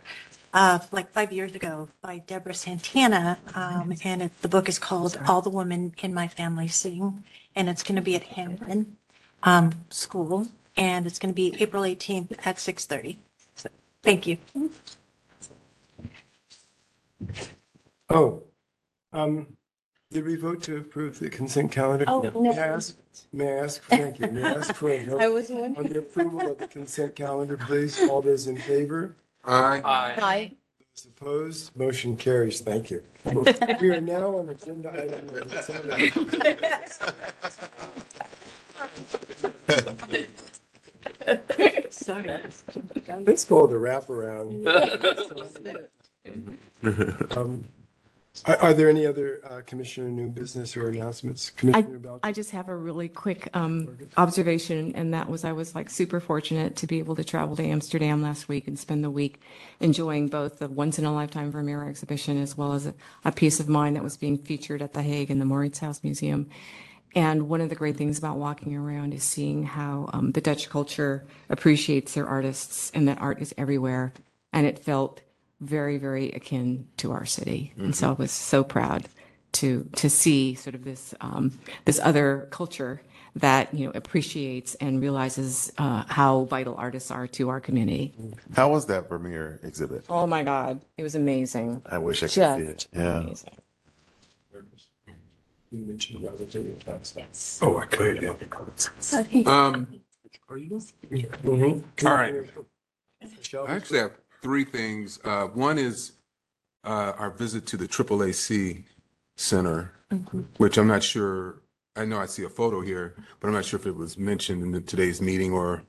uh, like five years ago by Deborah Santana. Um, and it, the book is called All the Women in My Family Sing. And it's going to be at Hamlin um, School. And it's going to be April 18th at 6:30. So, thank you. Oh, um, did we vote to approve the consent calendar? Oh, no. May I ask, may I ask, thank you, may I ask for a vote was wondering. on the approval of the consent calendar, please? All those in favor? Aye. Hi. Those opposed? Motion carries. Thank you. We are now on agenda item number seven. Sorry. Let's call the wraparound. Um, Are, are there any other uh, commissioner new business or announcements? Commissioner Bel- I just have a really quick um, observation, and that was I was like super fortunate to be able to travel to Amsterdam last week and spend the week enjoying both the Once in a Lifetime Vermeer exhibition as well as a, a piece of mine that was being featured at The Hague in the Mauritshuis Museum. And one of the great things about walking around is seeing how um, the Dutch culture appreciates their artists and that art is everywhere. And it felt very, very akin to our city. And so I was so proud to to see sort of this um, this other culture that you know appreciates and realizes uh, how vital artists are to our community. How was that Vermeer exhibit? Oh my God, it was amazing. I wish I could Just see it. Yeah. amazing. You mentioned about Oh, I could, yeah. Um, Mhm. All right. Michelle? I actually have three things. Uh, one is uh, our visit to the AAAC Center, which I'm not sure, I know I see a photo here, but I'm not sure if it was mentioned in the- today's meeting or,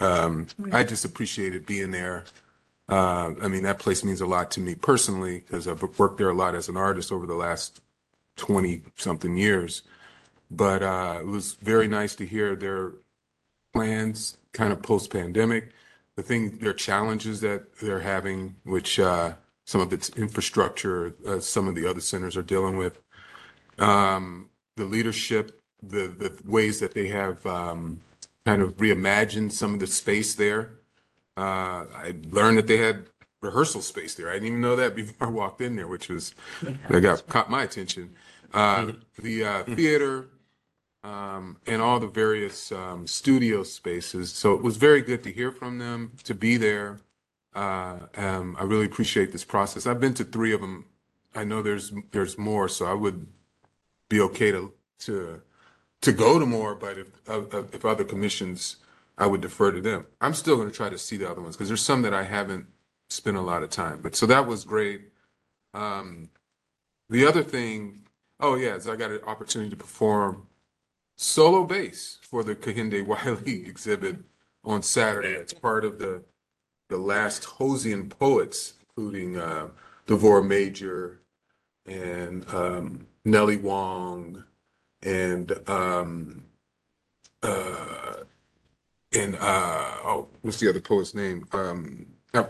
um, I just appreciated being there. Uh, I mean, that place means a lot to me personally because I've worked there a lot as an artist over the last 20 something years. But uh, it was very nice to hear their plans kind of post pandemic, the thing, their challenges that they're having, which uh, some of its infrastructure, uh, some of the other centers are dealing with, um, the leadership, the the ways that they have um, kind of reimagined some of the space there. Uh, I learned that they had rehearsal space there. I didn't even know that before I walked in there, which was that got caught my attention. Uh, the uh, theater, um, and all the various um, studio spaces. So it was very good to hear from them, to be there. Uh, um, I really appreciate this process. I've been to three of them. I know there's there's more, so I would be okay to to to go to more. But if uh, uh, if other commissions, I would defer to them. I'm still going to try to see the other ones because there's some that I haven't spent a lot of time. But so that was great. Um, the other thing, oh yeah, is I got an opportunity to perform solo bass for the Kehinde Wiley exhibit on Saturday. It's part of the the last Hosian poets, including uh, Devorah Major and um, Nellie Wong and um, uh, and uh, oh, what's the other poet's name? Um, uh,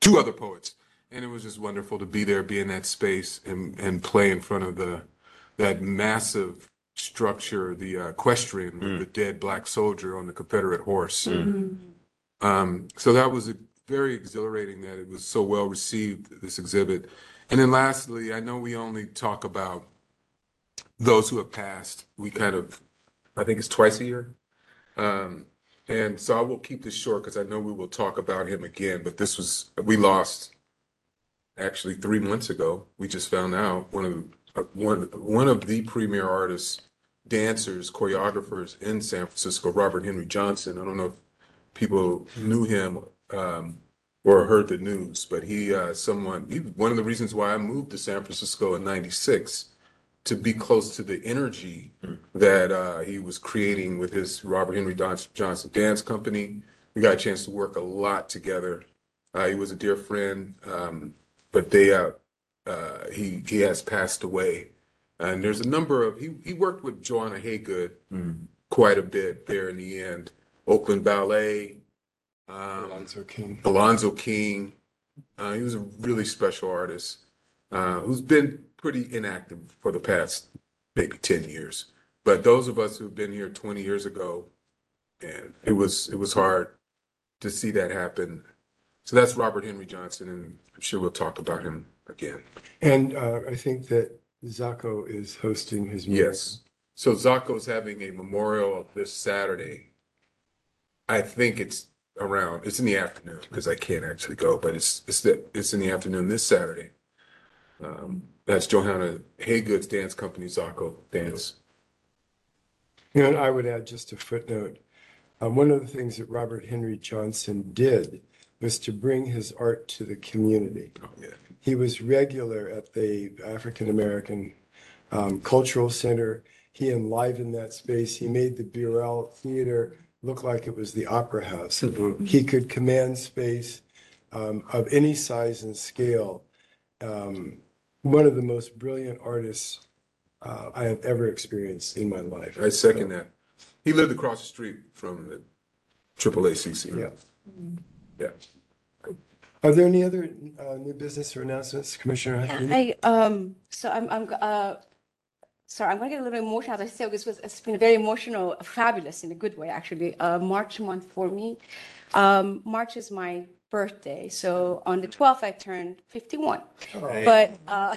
two other poets, and it was just wonderful to be there, be in that space, and and play in front of the that massive structure, the uh, equestrian with the dead black soldier on the Confederate horse. Um, so that was a, very exhilarating that it was so well received, this exhibit. And then lastly, I know we only talk about those who have passed. We kind of, I think it's twice a year. Um, and so I will keep this short because I know we will talk about him again, but this was, we lost actually three months ago. We just found out one of, uh, one, one of the premier artists, dancers, choreographers in San Francisco, Robert Henry Johnson. I don't know if people knew him um, or heard the news, but he, uh, someone, he, one of the reasons why I moved to San Francisco in '96 to be close to the energy that uh, he was creating with his Robert Henry Johnson Dance Company. We got a chance to work a lot together. Uh, he was a dear friend, um, but they, uh, uh, he he has passed away. And there's a number of he he worked with Joanna Haigood quite a bit there in the end. Oakland Ballet, um, Alonzo King. Alonzo King. Uh, he was a really special artist uh, who's been pretty inactive for the past maybe 10 years. But those of us who've been here 20 years ago, and it was it was hard to see that happen. So that's Robert Henry Johnson, and I'm sure we'll talk about him again. And uh, I think that Zaccho is hosting his. Yes. So Zaccho's having a memorial this Saturday. I think it's around, it's in the afternoon, because I can't actually go, but it's, it's the, it's in the afternoon this Saturday. Um, that's Johanna Haigood's dance company, Zaco Dance. You know, and I would add just a footnote. Um, one of the things that Robert Henry Johnson did was to bring his art to the community. Oh, yeah. He was regular at the African American um, Cultural Center. He enlivened that space. He made the Burrell Theater look like it was the Opera House. He could command space um, of any size and scale. Um, one of the most brilliant artists uh, I have ever experienced in my life. I second that. He lived across the street from the AAACC. Yeah. Yeah. Are there any other uh, new business or announcements, Commissioner? Huntley? I, um, so I'm, I'm, uh, sorry, I'm gonna get a little bit emotional as I say, this was, it's been a very emotional, fabulous in a good way, actually. Uh, March month for me. Um, March is my birthday, so on the 12th, I turned 51. But, uh,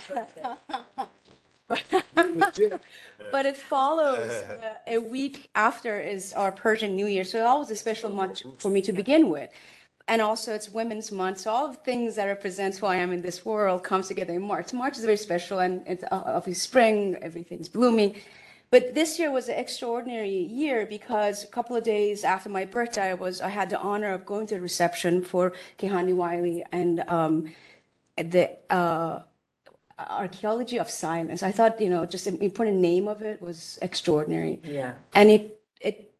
but it follows uh, a week after is our Persian New Year, so that was a special month for me to begin with. And also it's Women's Month, so all the things that represents who I am in this world comes together in March. March is very special, and it's uh, obviously spring, everything's blooming. But this year was an extraordinary year because a couple of days after my birthday, I was I had the honor of going to a reception for Kehinde Wiley and um, the uh, archaeology of silence. I thought you know just the important name of it was extraordinary Yeah. and it it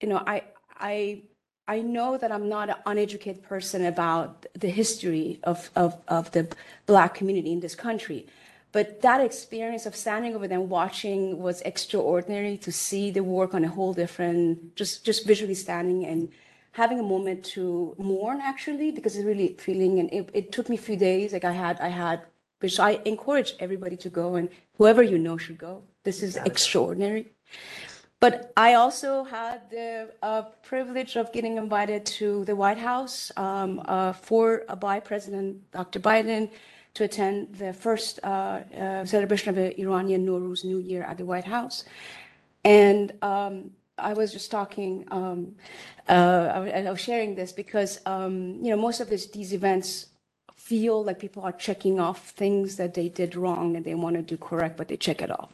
you know i i i know that i'm not an uneducated person about the history of of of the black community in this country but that experience of standing over there and watching was extraordinary to see the work on a whole different just just visually standing and having a moment to mourn actually because it's really feeling and it, it took me a few days. Like i had i had which i encourage everybody to go and whoever you know should go. This is extraordinary but I also had the uh, privilege of getting invited to the White House um, uh, for by President Dr. Biden to attend the first uh, uh, celebration of the Iranian Nowruz New Year at the White House. And um, I was just talking, um, uh, I, was- I was sharing this because, um, you know, most of this, these events feel like people are checking off things that they did wrong and they want to do correct, but they check it off.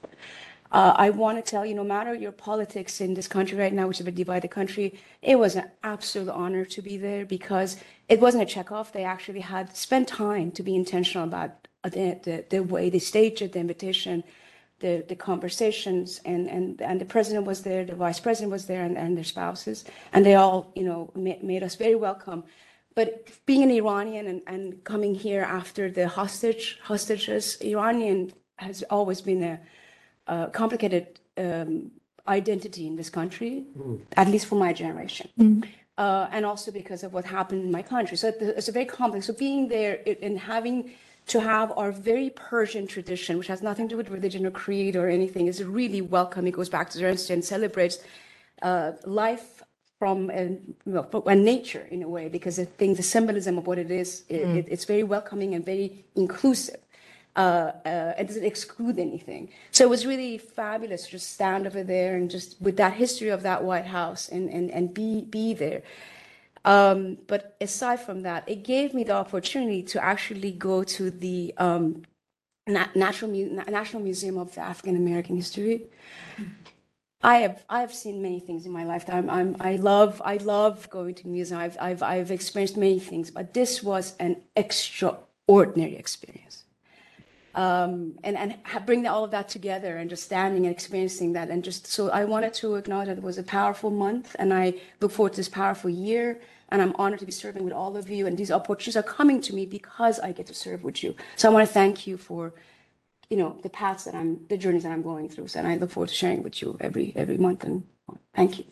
Uh, I want to tell you, no matter your politics in this country right now, which is a divided country, it was an absolute honor to be there because it wasn't a checkoff. They actually had spent time to be intentional about uh, the, the, the way they staged it, the invitation, the, the conversations, and, and, and the president was there, the vice president was there, and, and their spouses, and they all, you know, ma- made us very welcome. But being an Iranian and, and coming here after the hostage hostages, Iranian has always been a uh, complicated um, identity in this country, at least for my generation. Uh, and also because of what happened in my country. So it's a very complex. So being there and having to have our very Persian tradition, which has nothing to do with religion or creed or anything, is really welcome. It goes back to Ernst and celebrates uh, life from and, well, and nature in a way, because I think the symbolism of what it is, it, it- it's very welcoming and very inclusive uh, uh, it doesn't exclude anything. So it was really fabulous to just stand over there and just with that history of that White House and, and, and be, be there. Um, but aside from that, it gave me the opportunity to actually go to the um, National Museum of African American History. I have I have seen many things in my lifetime. I'm I love I love going to museums. I've I've I've experienced many things, but this was an extraordinary experience um, and and bring all of that together and just standing and experiencing that and just so I wanted to acknowledge that it was a powerful month and I look forward to this powerful year and I'm honored to be serving with all of you and these opportunities are coming to me because I get to serve with you so I want to thank you for you know the paths that I'm the journeys that I'm going through so and I look forward to sharing with you every every month and thank you.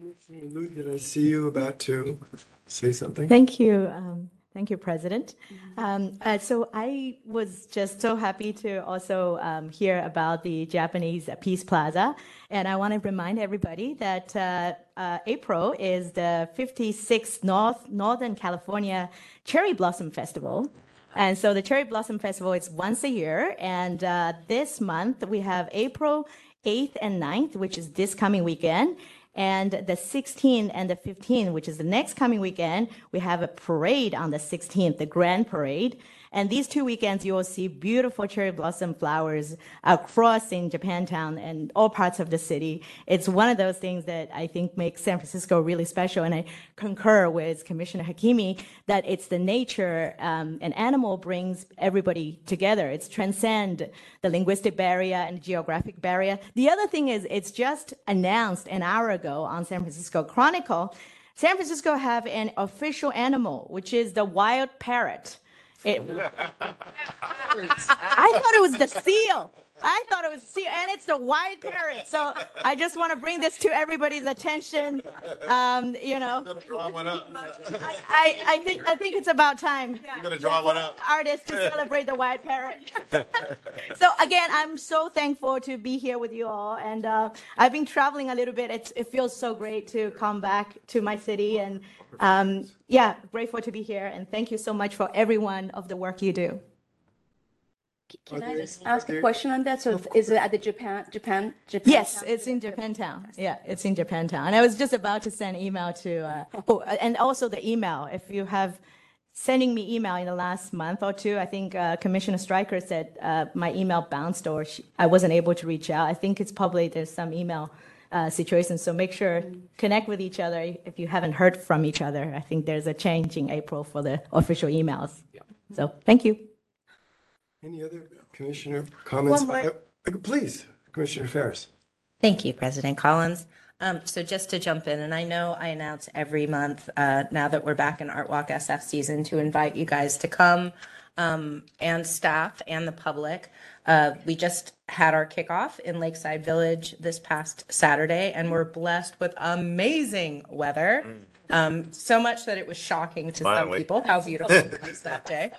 Lou, did I see you about to say something? Thank you. Um, Thank you, President. Um, uh, so I was just so happy to also um, hear about the Japanese Peace Plaza. And I want to remind everybody that uh, uh, April is the 56th North, Northern California Cherry Blossom Festival. And so the Cherry Blossom Festival is once a year. And uh, this month we have April 8th and 9th, which is this coming weekend. And the 16th and the 15th, which is the next coming weekend, we have a parade on the 16th, the grand parade. And these two weekends, you will see beautiful cherry blossom flowers across in Japantown and all parts of the city. It's one of those things that I think makes San Francisco really special. And I concur with Commissioner Hakimi that it's the nature um, and animal brings everybody together. It's transcend the linguistic barrier and geographic barrier. The other thing is it's just announced an hour ago on San Francisco Chronicle. San Francisco have an official animal, which is the wild parrot. It, I thought it was the seal. I thought it was seal, and it's the white parrot. So I just want to bring this to everybody's attention. Um, you know, I, I, I think I think it's about time. You're gonna draw one up. Artists to celebrate the white parrot. so again, I'm so thankful to be here with you all, and uh, I've been traveling a little bit. It's, it feels so great to come back to my city, and um, yeah, grateful to be here. And thank you so much for every one of the work you do. Can I just ask a question on that? So is it at the Japan, Japan, Japan? Yes, it's in Japantown. Yeah, it's in Japantown. And I was just about to send email to, uh, oh, and also the email. If you have sending me email in the last month or two, I think uh, Commissioner Stryker said uh, my email bounced or she, I wasn't able to reach out. I think it's probably there's some email uh, situation. So make sure connect with each other if you haven't heard from each other. I think there's a change in April for the official emails. So thank you. Any other commissioner comments? One more. Uh, Please, Commissioner Ferras. Thank you, President Collins. Um, so just to jump in, and I know I announce every month, uh, now that we're back in Art Walk SF season, to invite you guys to come, um, and staff and the public. Uh, we just had our kickoff in Lakeside Village this past Saturday, and we're blessed with amazing weather. Um, so much that it was shocking to some Finally. people how beautiful it was that day.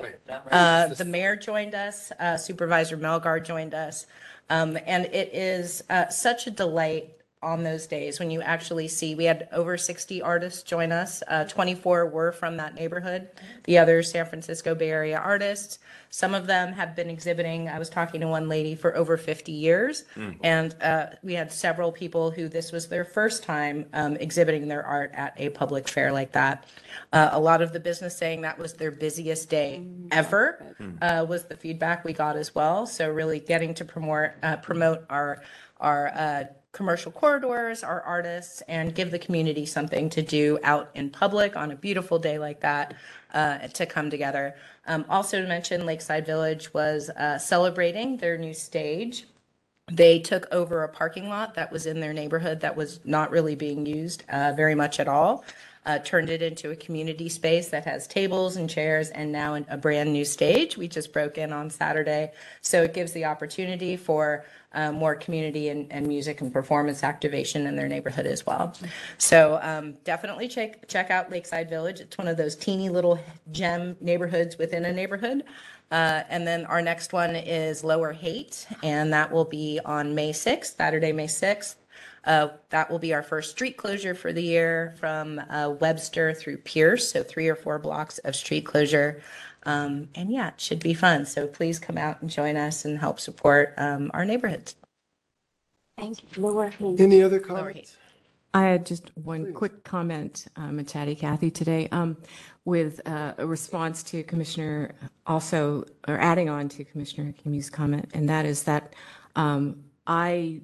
Uh, the mayor joined us, uh, Supervisor Melgar joined us. Um, and it is uh, such a delight on those days when you actually see we had over 60 artists join us. Uh, 24 were from that neighborhood, the other San Francisco Bay Area artists. Some of them have been exhibiting. I was talking to one lady for over 50 years, and uh, we had several people who this was their first time um, exhibiting their art at a public fair like that. Uh, a lot of the business saying that was their busiest day ever uh, was the feedback we got as well. So really getting to promote uh, promote our our uh, commercial corridors, our artists, and give the community something to do out in public on a beautiful day like that uh, to come together. Um, also to mention, Lakeside Village was uh, celebrating their new stage. They took over a parking lot that was in their neighborhood that was not really being used uh, very much at all. Uh, turned it into a community space that has tables and chairs and now an- a brand new stage. We just broke in on Saturday. So it gives the opportunity for uh, more community and, and music and performance activation in their neighborhood as well. So um, definitely check check out Lakeside Village. It's one of those teeny little gem neighborhoods within a neighborhood. Uh, and then our next one is Lower Haight, and that will be on May 6th, Saturday, May 6th. Uh, that will be our first street closure for the year from uh, Webster through Pierce, so three or four blocks of street closure. Um, and yeah, it should be fun. So please come out and join us and help support um, our neighborhoods. Thank you. Lower Haight. Any other comments? I had just one quick comment, um, and chatty Kathy today, um, with uh, a response to Commissioner, also, or adding on to Commissioner Kimi's comment, and that is that um, I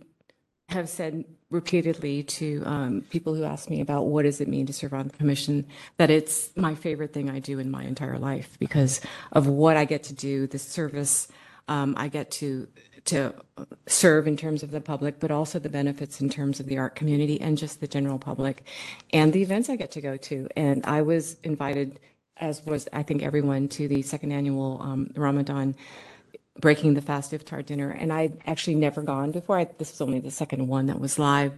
have said repeatedly to um, people who ask me about what does it mean to serve on the commission, that it's my favorite thing I do in my entire life because of what I get to do, the service um, I get to to serve in terms of the public, but also the benefits in terms of the art community and just the general public, and the events I get to go to. And I was invited, as was I think everyone, to the second annual um, Ramadan breaking the fast iftar dinner, and I'd actually never gone before. I, this was only the second one that was live,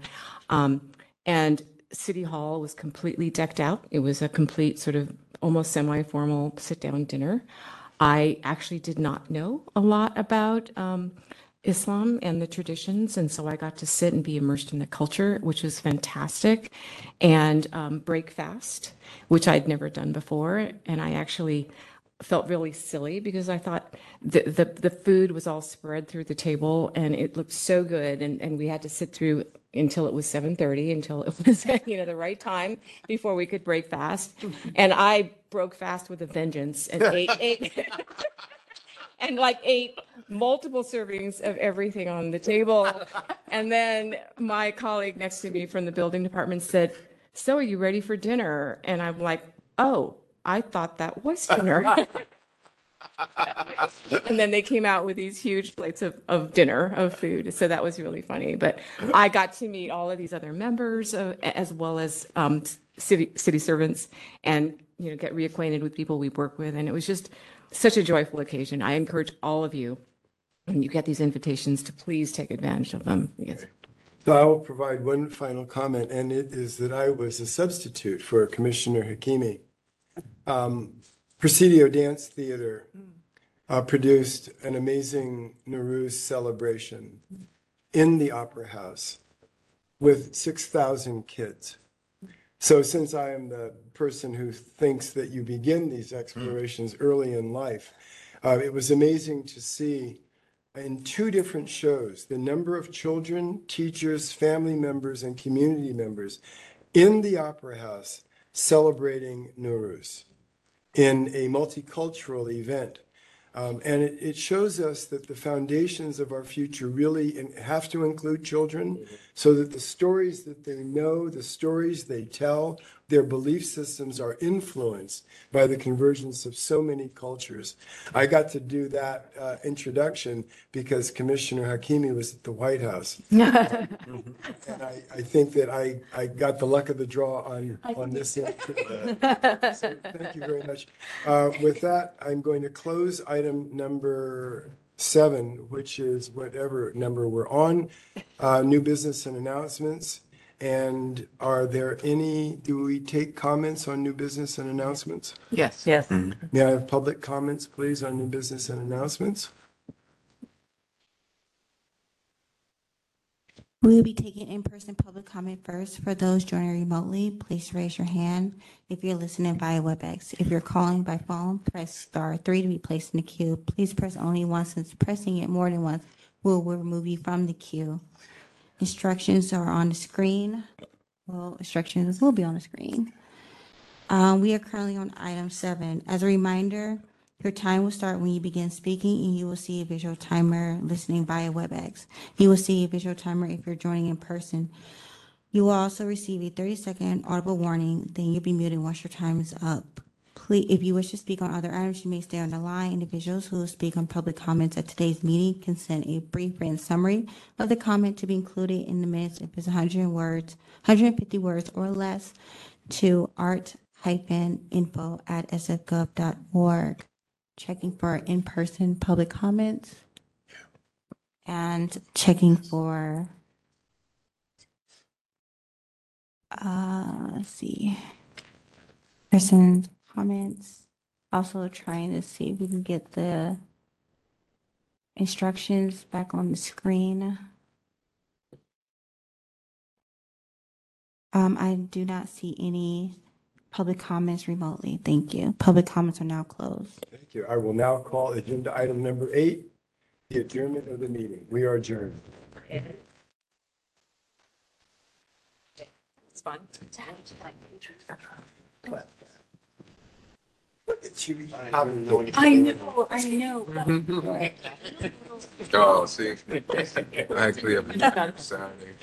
um, and City Hall was completely decked out. It was a complete sort of almost semi-formal sit-down dinner. I actually did not know a lot about um, Islam and the traditions, and so I got to sit and be immersed in the culture, which was fantastic, and um, break fast, which I'd never done before, and I actually felt really silly because I thought the, the, the food was all spread through the table and it looked so good. And, and we had to sit through until it was 7:30 until it was you know the right time before we could break fast. And I broke fast with a vengeance and ate ate and like ate multiple servings of everything on the table. And then my colleague next to me from the building department said so are you ready for dinner? And I'm like oh I thought that was dinner. and then they came out with these huge plates of, of dinner of food. So that was really funny. But I got to meet all of these other members of, as well as um, city city servants and you know get reacquainted with people we work with. And it was just such a joyful occasion. I encourage all of you when you get these invitations to please take advantage of them. Because So I will provide one final comment, and it is that I was a substitute for Commissioner Hakimi. Um, Presidio Dance Theater uh, produced an amazing Nowruz celebration in the Opera House with 6,000 kids. So since I am the person who thinks that you begin these explorations early in life, uh, it was amazing to see in two different shows the number of children, teachers, family members, and community members in the Opera House celebrating Nowruz in a multicultural event. Um, and it, it shows us that the foundations of our future really have to include children so that the stories that they know, the stories they tell, their belief systems are influenced by the convergence of so many cultures. I got to do that uh, introduction because Commissioner Hakimi was at the White House. And I, I think that I, I got the luck of the draw on, on this. So Thank you very much. Uh, With that, I'm going to close item number seven, which is whatever number we're on, uh, new business and announcements. And are there any, do we take comments on new business and announcements? yes, Yes. May I have public comments, please, on new business and announcements? We will be taking in-person public comment first. For those joining remotely, please raise your hand if you're listening via WebEx. If you're calling by phone, press star three to be placed in the queue. Please press only once since pressing it more than once will remove you from the queue. Instructions are on the screen. Well, instructions will be on the screen. Um, we are currently on item seven. As a reminder, your time will start when you begin speaking and you will see a visual timer listening via WebEx. You will see a visual timer if you're joining in person. You will also receive a 30-second audible warning, then you'll be muted once your time is up. Please, if you wish to speak on other items, you may stay on the line. Individuals who will speak on public comments at today's meeting can send a brief written summary of the comment to be included in the minutes if it's 100 words, 150 words or less to art-info at sfgov.org. Checking for in-person public comments and checking for uh, let's see, person comments. Also trying to see if we can get the instructions back on the screen. Um, I do not see any public comments remotely. Thank you. Public comments are now closed. Thank you. I will now call agenda item number eight, the adjournment of the meeting. We are adjourned. it's fun. Look at you. I know, I know. Oh, see, I actually have. Saturday.